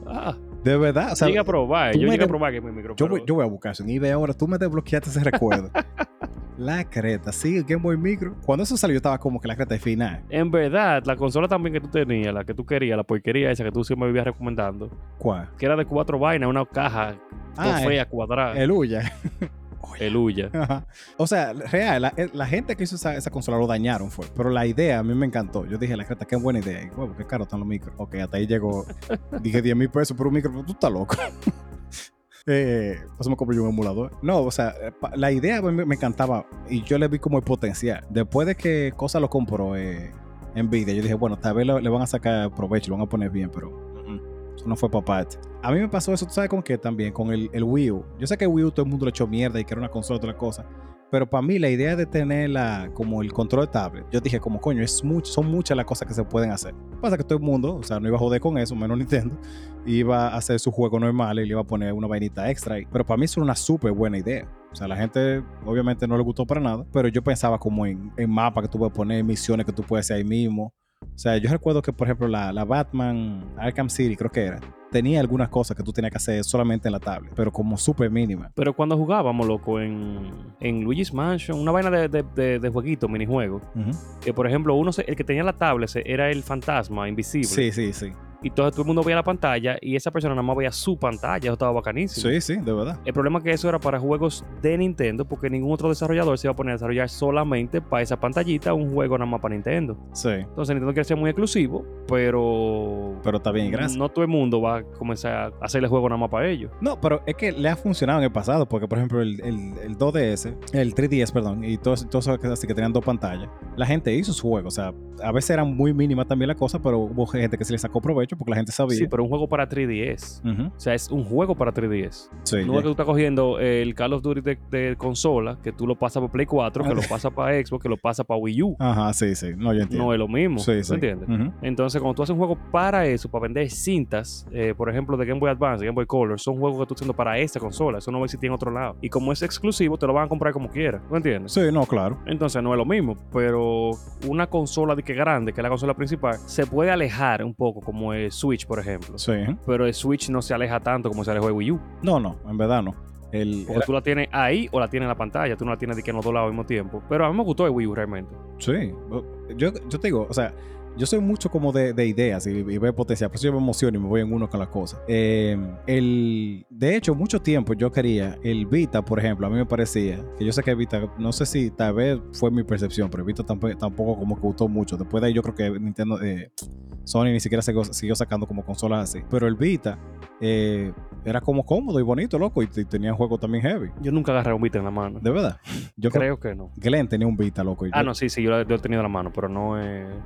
Ah, De verdad, o sea, llegué a probar. Yo llegué a de- probar Game Boy Micro. yo, voy, yo voy a buscar en eBay ahora. Tú me desbloqueaste ese recuerdo. la creta, sí, el Game Boy Micro. Cuando eso salió, yo estaba como que la creta de final. En verdad, la consola también que tú tenías, la que tú querías, la porquería esa que tú siempre me vivías recomendando, ¿Cuál? que era de cuatro vainas, una caja Ah, todo fea, cuadrada, El Uya. el Uya. Ajá. O sea, real, la, la gente que hizo esa, esa consola lo dañaron fue. Pero la idea a mí me encantó. Yo dije, la creta, qué buena idea. Y, huevo, qué caro están los micros. Ok, hasta ahí llegó. dije 10 mil pesos por un micro, pero tú estás loco. eh, pues me compré yo un emulador. No, o sea, eh, la idea me, me encantaba y yo le vi como el potencial. Después de que Cosa lo compró eh, Nvidia, yo dije, bueno, tal vez le, le van a sacar provecho, lo van a poner bien, pero mm, eso no fue para parte. A mí me pasó eso, ¿tú sabes con qué también? Con el, el Wii U. Yo sé que el Wii U todo el mundo le echó mierda y que era una consola otra cosa. Pero para mí la idea de tenerla como el control de tablet, yo dije como coño, es mucho, son muchas las cosas que se pueden hacer. Pasa que todo el mundo, o sea, no iba a joder con eso, menos Nintendo, iba a hacer su juego normal y le iba a poner una vainita extra ahí. Pero para mí es una súper buena idea. O sea, la gente obviamente no le gustó para nada, pero yo pensaba como en, en mapas que tú puedes poner, misiones que tú puedes hacer ahí mismo. O sea, yo recuerdo que, por ejemplo, la, la Batman Arkham City, creo que era, tenía algunas cosas que tú tenías que hacer solamente en la tablet, pero como súper mínima. Pero cuando jugábamos, loco, en, en Luigi's Mansion, una vaina de, de, de, de jueguito, minijuego, que por ejemplo, uno se- el que tenía la tablet era el fantasma invisible. Sí, sí, sí. Y todo, todo el mundo veía la pantalla y esa persona nada más veía su pantalla. Eso estaba bacanísimo. Sí, sí, de verdad. El problema es que eso era para juegos de Nintendo, porque ningún otro desarrollador se iba a poner a desarrollar solamente para esa pantallita un juego nada más para Nintendo. Sí, Entonces Nintendo quiere ser muy exclusivo, pero. pero está bien, gracias. No todo el mundo va a comenzar a hacerle juego nada más para ellos. No, pero es que le ha funcionado en el pasado, porque por ejemplo el, el, el 2DS, el 3DS, perdón, y todos todos esos que tenían dos pantallas, la gente hizo su juego, o sea, a veces eran muy mínimas también la cosa, pero hubo gente que se le sacó provecho porque la gente sabía. Sí, pero un juego para 3DS. Ujú, O sea, es un juego para 3DS. sí, No es que tú estás cogiendo el Call of Duty de, de consola, que tú lo pasas para Play 4, que lo pasas para Xbox, que lo pasas para Wii U. Ajá, sí, sí, no, yo entiendo. No es lo mismo. sí, ¿tú sí. entiendes? Entonces, cuando tú haces un juego para eso, para vender cintas, eh, por ejemplo, de Game Boy Advance, Game Boy Color, son juegos que tú estás haciendo para esta consola. Eso no va a existir en otro lado. Y como es exclusivo, te lo van a comprar como quieras. ¿Tú entiendes? Sí, no, claro. Entonces no es lo mismo, pero una consola de que grande, que es la consola principal, se puede alejar un poco, como el Switch, por ejemplo. Sí. ¿eh? Pero el Switch no se aleja tanto como se alejó el Wii U. No, no, en verdad no. El, Porque tú la tienes ahí o la tienes en la pantalla, tú no la tienes de que en los dos lados al mismo tiempo. Pero a mí me gustó el Wii U realmente. Sí, yo, yo te digo, o sea, yo soy mucho como de, de ideas y, y veo potencial, por eso yo me emociono y me voy en uno con las cosas. Eh, el, de hecho, mucho tiempo yo quería el Vita, por ejemplo, a mí me parecía, que yo sé que Vita, no sé si tal vez fue mi percepción, pero Vita tampoco, tampoco como que gustó mucho. Después de ahí yo creo que Nintendo, eh, Sony ni siquiera siguió, siguió sacando como consolas así. Pero el Vita eh, era como cómodo y bonito, loco, y, y tenía juegos también heavy. Yo nunca agarré un Vita en la mano. De verdad. Yo creo Creo que no. Glenn tenía un Vita, loco. y Ah, yo- no, sí, sí, yo lo, lo he tenido en la mano, pero no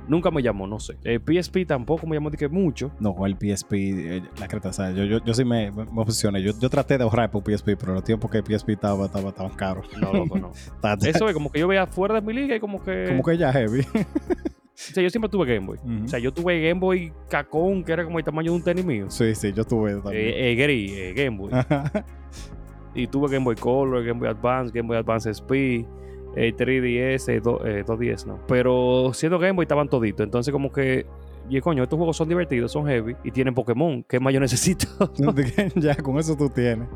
Nunca me llamó, no sé. El PSP tampoco me llamó de que mucho. No, el PSP, eh, la creta, o sea, yo, yo, yo sí me, me obsesioné. Yo, yo traté de ahorrar por PSP, pero los tiempos que el PSP estaba, estaba, estaban caros. No, loco, no. Eso es como que yo veía fuera de mi liga y como que... como que ya heavy. O sea, yo siempre tuve Game Boy. O sea, yo tuve Game Boy cacón, que era como el tamaño de un tenis mío. sí, sí, yo tuve también. Eh, eh, gris, eh, Game Boy. Y tuve Game Boy Color, Game Boy Advance, Game Boy Advance SP, eh, 3DS, eh, do- eh, 2DS no. Pero siendo Game Boy estaban toditos. Entonces como que... Y coño, estos juegos son divertidos, son heavy y tienen Pokémon. ¿Qué más yo necesito? ya, con eso tú tienes.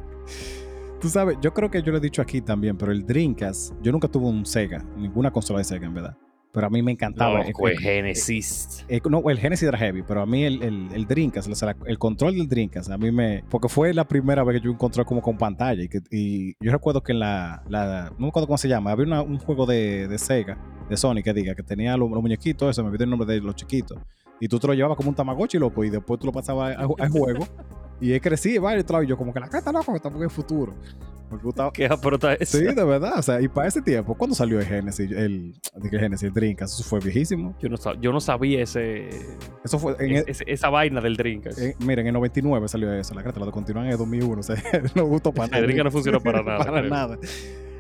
Tú sabes, yo creo que yo lo he dicho aquí también, pero el Dreamcast, yo nunca tuve un Sega, ninguna consola de Sega, en verdad. Pero a mí me encantaba. Loco, el, el Genesis. no, el Genesis era heavy, pero a mí el, el, Dreamcast, o sea, el control del Dreamcast, a mí me... Porque fue la primera vez que yo control como con pantalla. Y, que, y yo recuerdo que en la, la... No me acuerdo cómo se llama. Había una- un juego de, de Sega, de Sony, que diga, que tenía los, los muñequitos, eso, me olvidé el nombre de los chiquitos. Y tú te lo llevabas como un Tamagotchi, loco, y después tú lo pasabas al juego. y él crecía, y va, y yo como que la cara loco, estamos en el futuro. ¿Qué aprota eso? Sí, de verdad. O sea, y para ese tiempo, ¿cuándo salió el Genesis? El, el Genesis, el Dreamcast, eso fue viejísimo. Yo no, sab- yo no sabía ese, Eso fue en, es- ese- esa vaina del Dreamcast. en- miren, en 99 salió eso, la carta, lo continúan en el 2001, o sea, no gustó para El nada. Dreamcast no funcionó para nada, para creo. nada.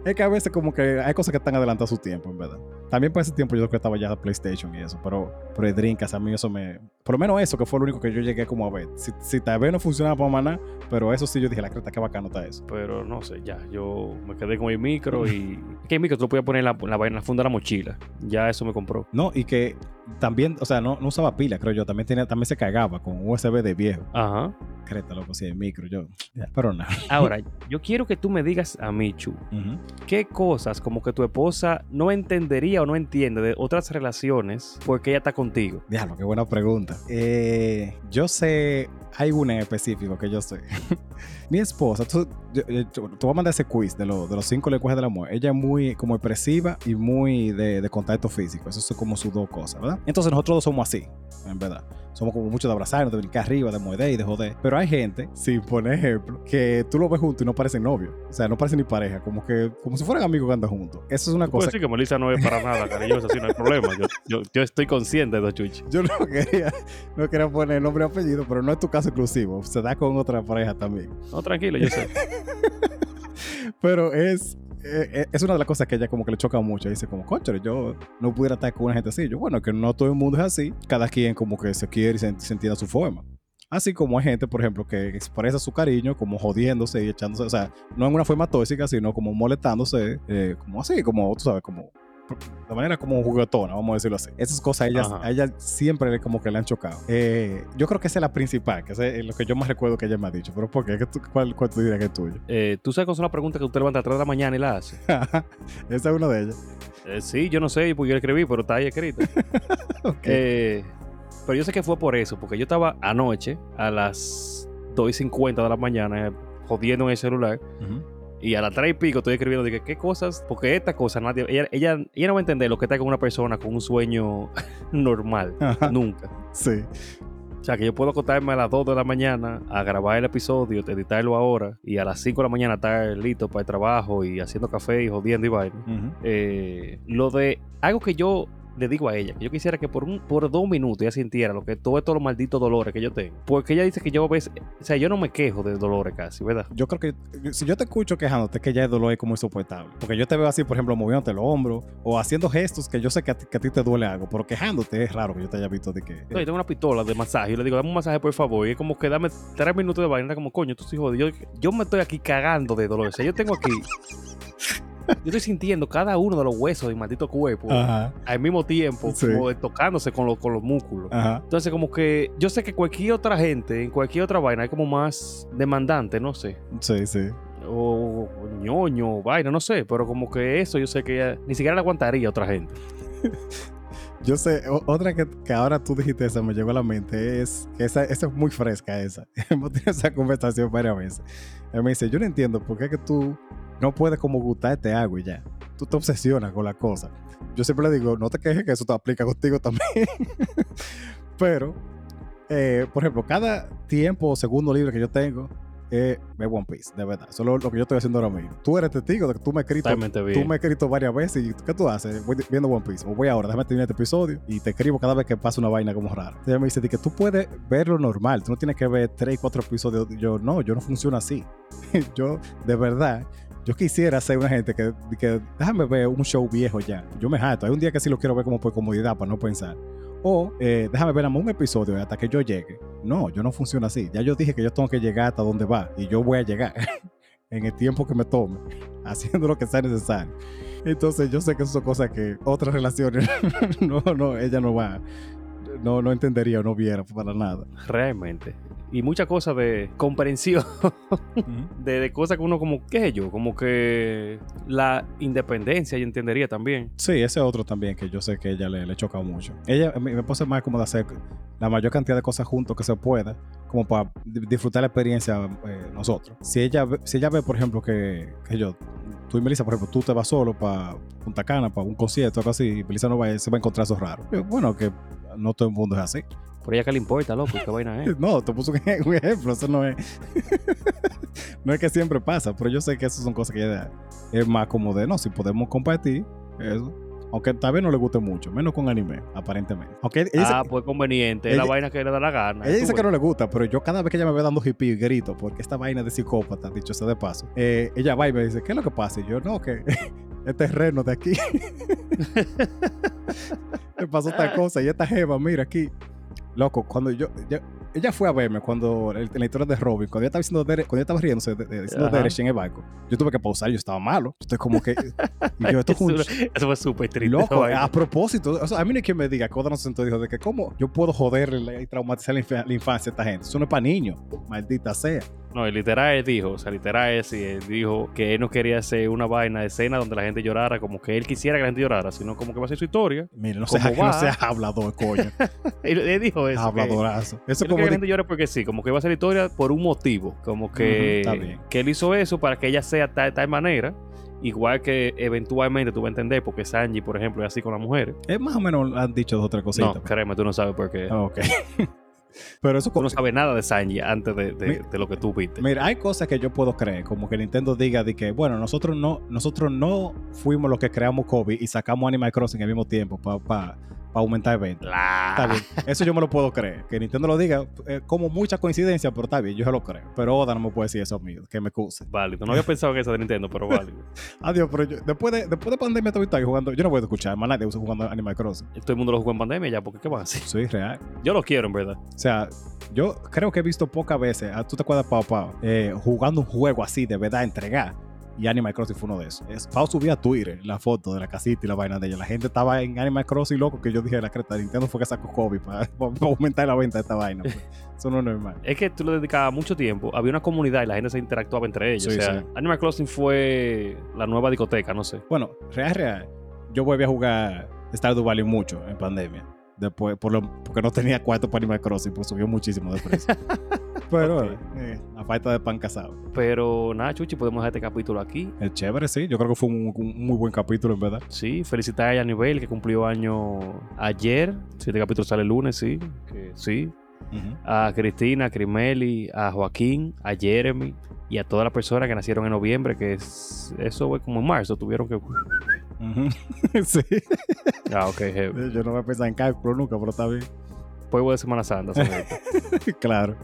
Es que a veces como que hay cosas que están adelantadas a su tiempo, en verdad. También para ese tiempo yo creo que estaba ya PlayStation y eso, pero, pero el Dreamcast a mí eso me... Por lo menos eso que fue lo único que yo llegué como a ver. Si, si tal vez no funcionaba para maná, pero eso sí yo dije, la creta, qué bacano está eso. Pero no sé, ya. Yo me quedé con el micro y. Que el micro tú lo podías poner en la, la, en la funda de la mochila. Ya eso me compró. No, y que también, o sea, no, no usaba pila, creo yo. También tenía, también se cargaba con USB de viejo. Ajá. Creta, loco, sí, el micro, yo. pero nada. Ahora, yo quiero que tú me digas a mí, Chu, Ujú. ¿qué cosas como que tu esposa no entendería no entiende de otras relaciones porque ella está contigo? Diablo, qué buena pregunta. Eh, yo sé, hay una en específico que yo sé. Mi esposa, tú, yo- yo- tú vas a mandar ese quiz de, lo- de los cinco lenguajes del amor. Ella es muy como expresiva y muy de, de contacto físico. Esas son como sus dos cosas, ¿verdad? Entonces nosotros dos somos así, en verdad. Somos como mucho de abrazarnos, de brincar arriba, de morder y de joder. Pero hay gente, sin poner ejemplo, que tú lo ves juntos y no parecen novios. O sea, no parecen ni pareja, como que como si fueran amigos que andan juntos. Eso es una cosa decir que Melissa no es para nada cariñosa, así no hay problema. Yo, yo, yo estoy consciente de eso, Chuchi. Yo no quería, no quería poner nombre y apellido, pero no es tu caso exclusivo. Se da con otra pareja también. No, tranquilo, yo sé. Pero es, eh, eh, es una de las cosas que ella como que le choca mucho. Dice como, concho, yo no pudiera estar con una gente así. Yo, bueno, que no todo el mundo es así. Cada quien como que se quiere y se, se entiende a su forma. Así como hay gente, por ejemplo, que expresa su cariño como jodiéndose y echándose, o sea, no en una forma tóxica, sino como molestándose, eh, como así, como, tú sabes, como de manera como juguetona, vamos a decirlo así. Esas cosas a ella, Ajá. a ella siempre le- como que le han chocado. Eh, yo creo que esa es la principal, que es lo que yo más recuerdo que ella me ha dicho. Pero ¿por qué? ¿Qué tú- cuál, ¿Cuál tú dirías que es tuyo? Eh, ¿Tú sabes cuáles son las preguntas que usted levanta a las 3 de la mañana y la hace? esa es una de ellas. Eh, sí, yo no sé, porque yo la escribí, pero está ahí escrito. Ok. Eh, pero yo sé que fue por eso, porque yo estaba anoche a las 2 y 50 de la mañana jodiendo en el celular. Y a las 3 y pico estoy escribiendo, dije, ¿qué cosas? Porque esta cosa, nadie, ella, ella, ella no va a entender lo que está con una persona con un sueño normal, Ajá. nunca. Sí. O sea, que yo puedo acostarme a las 2 de la mañana a grabar el episodio, editarlo ahora y a las 5 de la mañana estar listo para el trabajo y haciendo café y jodiendo y vaina. Eh, lo de algo que yo le digo a ella, que yo quisiera que por un por dos minutos ella sintiera lo que todo estos los malditos dolores que yo tengo. Porque ella dice que yo a veces, o sea, yo no me quejo de dolores casi, ¿verdad? Yo creo que si yo te escucho quejándote, que ya el dolor es como insoportable. Porque yo te veo así, por ejemplo, moviéndote el hombro o haciendo gestos que yo sé que a ti, que a ti te duele algo, pero quejándote es raro que yo te haya visto de que. No, yo tengo una pistola de masaje. Yo le digo, dame un masaje, por favor. Y es como que dame tres minutos de vaina. Como, coño, tú sí jodido. Yo, yo me estoy aquí cagando de dolor. O sea, yo tengo aquí. Yo estoy sintiendo cada uno de los huesos de mi maldito cuerpo Ajá, al mismo tiempo, Sí. como tocándose con, los con los músculos. ajá. Entonces, como que yo sé que cualquier otra gente, en cualquier otra vaina, es como más demandante, no sé. Sí, sí. O, o ñoño, o vaina, no sé. Pero como que eso yo sé que ya ni siquiera le aguantaría a otra gente. Yo sé, otra que, que ahora tú dijiste esa, me llegó a la mente, es que esa, esa es muy fresca esa. Hemos tenido esa conversación varias veces. Él me dice, yo no entiendo por qué es que tú no puedes como gustarte algo y ya. Tú te obsesionas con la cosa. Yo siempre le digo, no te quejes que eso te aplica contigo también. Pero, eh, por ejemplo, cada tiempo o segundo libre que yo tengo, es ver One Piece, de verdad. Eso es lo, lo que yo estoy haciendo ahora mismo. Tú eres testigo de que tú me has escrito, tú me escrito varias veces. ¿Y qué tú haces? Voy viendo One Piece. O voy ahora, déjame terminar este episodio. Y te escribo cada vez que pasa una vaina como rara. Ella me dice que tú puedes verlo normal. Tú no tienes que ver tres, cuatro episodios. Yo, no, yo no funciona así. yo, de verdad, yo quisiera ser una gente que, que déjame ver un show viejo ya. Yo me jato. Hay un día que sí lo quiero ver como por comodidad, para no pensar. O eh, déjame ver un episodio hasta que yo llegue. No, yo no funciona así. Ya yo dije que yo tengo que llegar hasta donde va y yo voy a llegar en el tiempo que me tome, haciendo lo que sea necesario. Entonces yo sé que eso son cosas que otras relaciones no, no, ella no va, no, no entendería o no viera para nada. Realmente. Y muchas cosas de comprensión de, de cosas que uno como, ¿qué sé yo? Como que la independencia yo entendería también. Sí, ese otro también que yo sé que ella le, le choca mucho. Ella me, me puse más como de hacer la mayor cantidad de cosas juntos que se pueda, como para di- disfrutar la experiencia eh, nosotros. Si ella, ve- si ella ve, por ejemplo, que, que yo, tú y Melissa, por ejemplo, tú te vas solo para Punta Cana, para un concierto, algo así, y Melissa no va, se va a encontrar eso raro. Yo, bueno, que no todo el mundo es así. Por ella que le importa, loco, qué vaina es. No, te puse un ej- un ejemplo, eso no es. no es que siempre pasa, pero yo sé que esas son cosas que ella es más como de, no, si podemos compartir eso. Aunque tal vez no le guste mucho, menos con anime, aparentemente. Aunque ella, Ah, pues conveniente, es la ella- vaina que le da la gana. ella dice que no le gusta, pero yo cada vez que ella me ve dando hippie y grito, porque esta vaina de psicópata, dicho sea de paso, eh, ella va y me dice, ¿qué es lo que pasa? Y yo, no, que es terreno de aquí. me pasó tal cosa y esta jeva, mira aquí. Loco, cuando yo, yo- ella fue a verme cuando el- en la historia de Robin, cuando ella estaba diciendo, Dere- cuando ella estaba riéndose, diciendo. Derech en el barco, yo tuve que pausar, yo estaba malo. Yo estoy como que, yo, esto es un Eso, fue súper triste. Loco, a propósito, o sea, a mí no hay quien me diga, Coda no se sentó, dijo de que cómo yo puedo joderle y traumatizar la infancia a esta gente. Eso no es para niños, maldita sea. No, y literal él dijo, o sea, literal es, él dijo que él no quería hacer una vaina de escena donde la gente llorara, como que él quisiera que la gente llorara, sino como que va a ser su historia. Mire, no ¿Cómo seas no sea hablador, coño. Él, él dijo eso. que- Habladorazo. Eso Él como que la de- gente llore porque sí, como que va a ser la historia por un motivo, como que, que él hizo eso para que ella sea tal, tal manera, igual que eventualmente tú vas a entender porque Sanji, por ejemplo, es así con las mujeres. es más o menos han dicho dos o tres cositas. No, créeme, tú no sabes por qué. Ah, ok. Pero eso Tú no sabes nada de Sanji antes de, de- Mi- de lo que tú viste. Mira, hay cosas que yo puedo creer, como que Nintendo diga de que, bueno, nosotros no, nosotros no fuimos los que creamos COVID y sacamos Animal Crossing al mismo tiempo para aumentar ventas. Está bien. Eso yo me lo puedo creer. Que Nintendo lo diga, eh, como mucha coincidencia, pero está bien, yo se lo creo. Pero Oda no me puede decir eso mío, que me excuse. Válido. No había pensado que eso de Nintendo, pero válido. Adiós, pero yo- después, de, después de pandemia estoy jugando. Yo no voy a escuchar más nadie jugando Animal Crossing. Todo el mundo lo jugó en pandemia ya, porque ¿qué van a hacer? Soy real. Yo lo quiero, en verdad. O sea, yo creo que he visto pocas veces, ah, tú te acuerdas, Pau Pau, eh, jugando un juego así de verdad, entregar. Y Animal Crossing fue uno de esos. Es, Pau subía a Twitter la foto de la casita y la vaina de ella. La gente estaba en Animal Crossing loco que yo dije, la creta de Nintendo fue que sacó COVID para, aumentar la venta de esta vaina. pues. Eso no es normal. Es que tú le dedicabas mucho tiempo, había una comunidad y la gente se interactuaba entre ellos. Sí, o sea, sí. Animal Crossing fue la nueva discoteca, no sé. Bueno, real, real. Yo volví a jugar Stardew Valley mucho en pandemia. Después, por lo, porque no tenía cuarto para Animal Crossing, pues subió muchísimo de precio. Pero, Ok. eh, a falta de pan casado. Pero nada, Chuchi, podemos dejar este capítulo aquí. Es chévere, sí. Yo creo que fue un, un muy buen capítulo, en verdad. Sí, felicitar a Yanibel que cumplió año ayer. Si este capítulo sale el lunes, sí. Sí. A Cristina, a Crimeli, a Joaquín, a Jeremy y a todas las personas que nacieron en noviembre, que es, eso fue como en marzo, tuvieron que... Sí. Ah, ok, heavy. Yo no voy a pensar en cálculo nunca, pero está bien. Pueblo de Semana Santa. claro.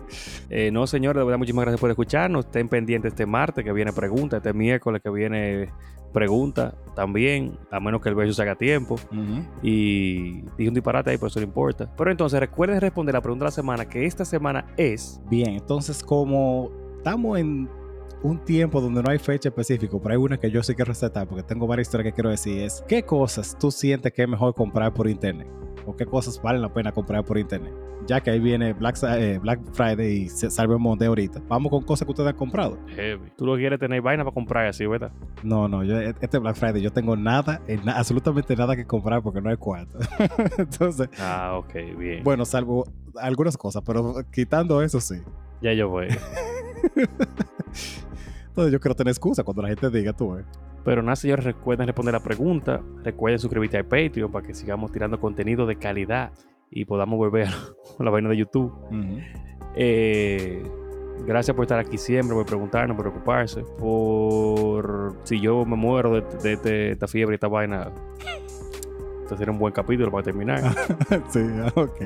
Eh, no, señores, de verdad, muchísimas gracias por escucharnos. Estén pendientes este martes que viene pregunta, este miércoles que viene pregunta también, a menos que el verso se haga tiempo. Y dije un disparate ahí, pero eso no importa. Pero entonces recuerden responder la pregunta de la semana, que esta semana es... Bien, entonces como estamos en un tiempo donde no hay fecha específica, pero hay una que yo sí quiero resaltar porque tengo varias historias que quiero decir, es ¿qué cosas tú sientes que es mejor comprar por internet? ¿O qué cosas valen la pena comprar por internet? Ya que ahí viene Black, eh, Black Friday y Se- Cyber Monday ahorita. Vamos con cosas que ustedes han comprado. Heavy. Tú lo quieres tener vaina para comprar así, ¿verdad? No, no, yo, este Black Friday yo tengo nada, eh, na- absolutamente nada que comprar porque no hay cuarto. Entonces, Ah, ok, bien. bueno, salvo algunas cosas, pero quitando eso sí. Ya yo voy. Entonces yo quiero tener excusa cuando la gente diga tú, eh. Pero nada, señores, recuerden responder la pregunta. Recuerden suscribirte al Patreon para que sigamos tirando contenido de calidad. y podamos volver a la vaina de YouTube. Eh, gracias por estar aquí siempre, por preguntarnos, por preocuparse, por si yo me muero de, de- de esta fiebre y esta vaina. Este sería un buen capítulo para terminar. sí,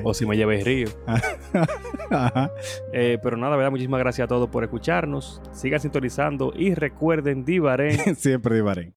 o si me lleve el río. Ajá. Eh, pero nada, ¿verdad? Muchísimas gracias a todos por escucharnos. Sigan sintonizando y recuerden, Divarén. Siempre divaré.